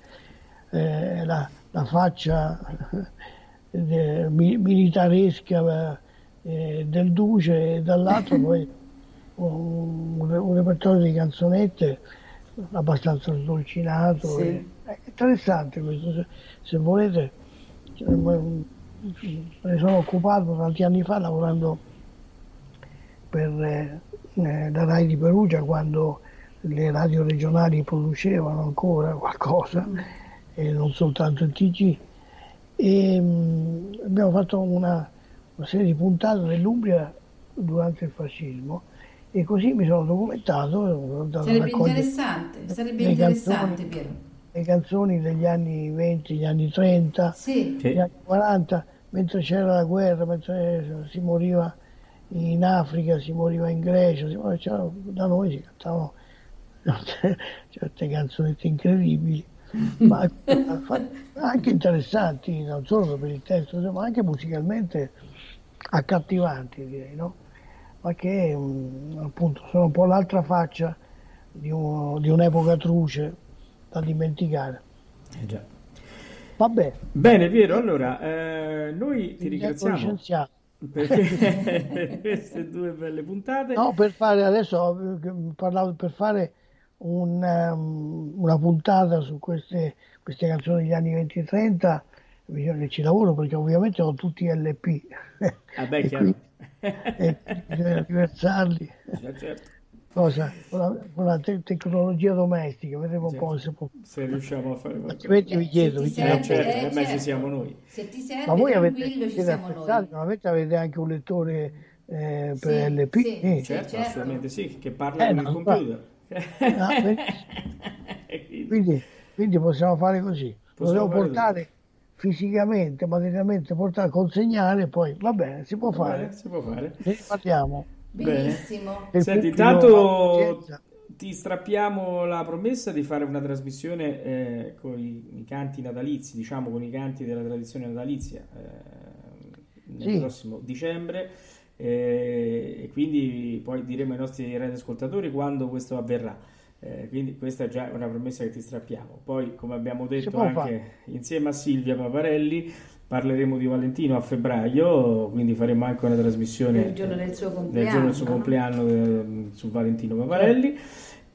eh, la, la faccia eh, mi- militaresca eh, del Duce e dall'altro poi un, un repertorio di canzonette abbastanza sdolcinato. Sì. e- è interessante questo, se, se volete. cioè, me ne sono occupato tanti anni fa lavorando per eh, eh, la RAI di Perugia quando le radio regionali producevano ancora qualcosa e non soltanto il TG e mh, abbiamo fatto una, una serie di puntate dell'Umbria durante il fascismo e così mi sono documentato Sarebbe interessante, sarebbe le interessante, canzoni. Piero. le canzoni degli anni 20, gli anni 30 Sì, Sì. negli anni 40, mentre c'era la guerra, mentre si moriva in Africa, si moriva in Grecia, si moriva- da noi si cantavano certe canzonette incredibili, ma anche interessanti, non solo per il testo, ma anche musicalmente accattivanti, direi, no? Ma che mm, appunto sono un po' l'altra faccia di, uno- di un'epoca truce da dimenticare. Eh già. Vabbè, Bene Piero, allora eh, noi ti ringraziamo perché per queste due belle puntate. No, per fare adesso eh, parlavo per fare un, ehm, una puntata su queste, queste canzoni degli anni 20 e 30 bisogna che ci lavoro perché ovviamente ho tutti LP. Ah beh, e quindi e bisogna diversarli. Certo, certo. Cosa? Con la, con la te- tecnologia domestica, vedremo un Sì. po' se può. Se riusciamo a fare qualcosa. Altrimenti vi Eh, chiedo, se vi ti Eh, chiedo. serve, certo, eh, eh, beh, ci certo. siamo noi. Se ti serve, Ma voi avete, siete siamo attrezzati, noi. non avete, avete anche un lettore eh, per Sì, LP? sì, Eh. sì. Certo, certo. assolutamente sì, che parla Eh, con il computer. Ah. E quindi- Quindi, quindi possiamo fare così. Lo Possiamo devo fare portare fisicamente, materialmente, portare, consegnare, poi va bene, si può Va fare. bene, si può fare. Ne parliamo. Benissimo. Senti, intanto ti strappiamo la promessa di fare una trasmissione eh, con i, i canti natalizi, diciamo con i canti della tradizione natalizia eh, nel Sì. prossimo dicembre e quindi poi diremo ai nostri radioascoltatori quando questo avverrà. Eh, quindi questa è già una promessa che ti strappiamo. Poi, come abbiamo detto anche fare. insieme a Silvia Paparelli, parleremo di Valentino a febbraio, quindi faremo anche una trasmissione Il giorno del suo compleanno. giorno del suo compleanno eh, su Valentino Paparelli.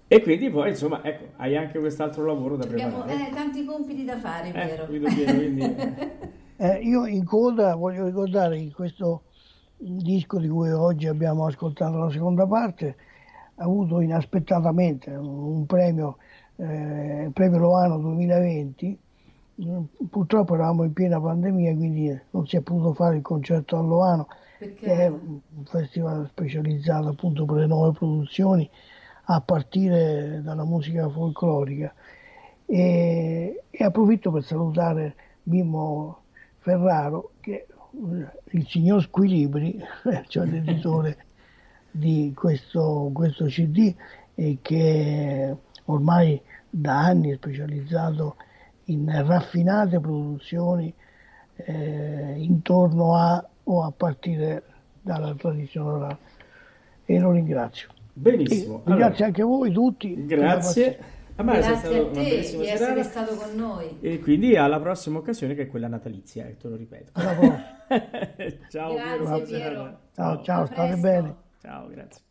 E quindi poi, insomma, ecco, hai anche quest'altro lavoro da Abbiamo preparare. eh, tanti compiti da fare, Eh, vero? Quindi, eh, Eh, io in coda voglio ricordare che questo disco di cui oggi abbiamo ascoltato la seconda parte ha avuto inaspettatamente un premio, eh, il premio Loano 2020. Mm, Purtroppo eravamo in piena pandemia, quindi non si è potuto fare il concerto a Loano, che è Perché un festival specializzato appunto per le nuove produzioni a partire dalla musica folclorica. E, e approfitto per salutare Mimmo Ferraro, che il signor Squilibri, cioè l'editore di questo, questo CD, e che ormai da anni è specializzato in raffinate produzioni eh, intorno a o a partire dalla tradizione orale. E lo ringrazio. benissimo. E ringrazio Allora, anche voi tutti. grazie. A me Grazie è stata una bellissima di serata. essere stato con noi. E quindi alla prossima occasione che è quella natalizia, eh, te lo ripeto. Ciao grazie, Piero. Piero. Ciao, ciao, state bene. Ciao, grazie.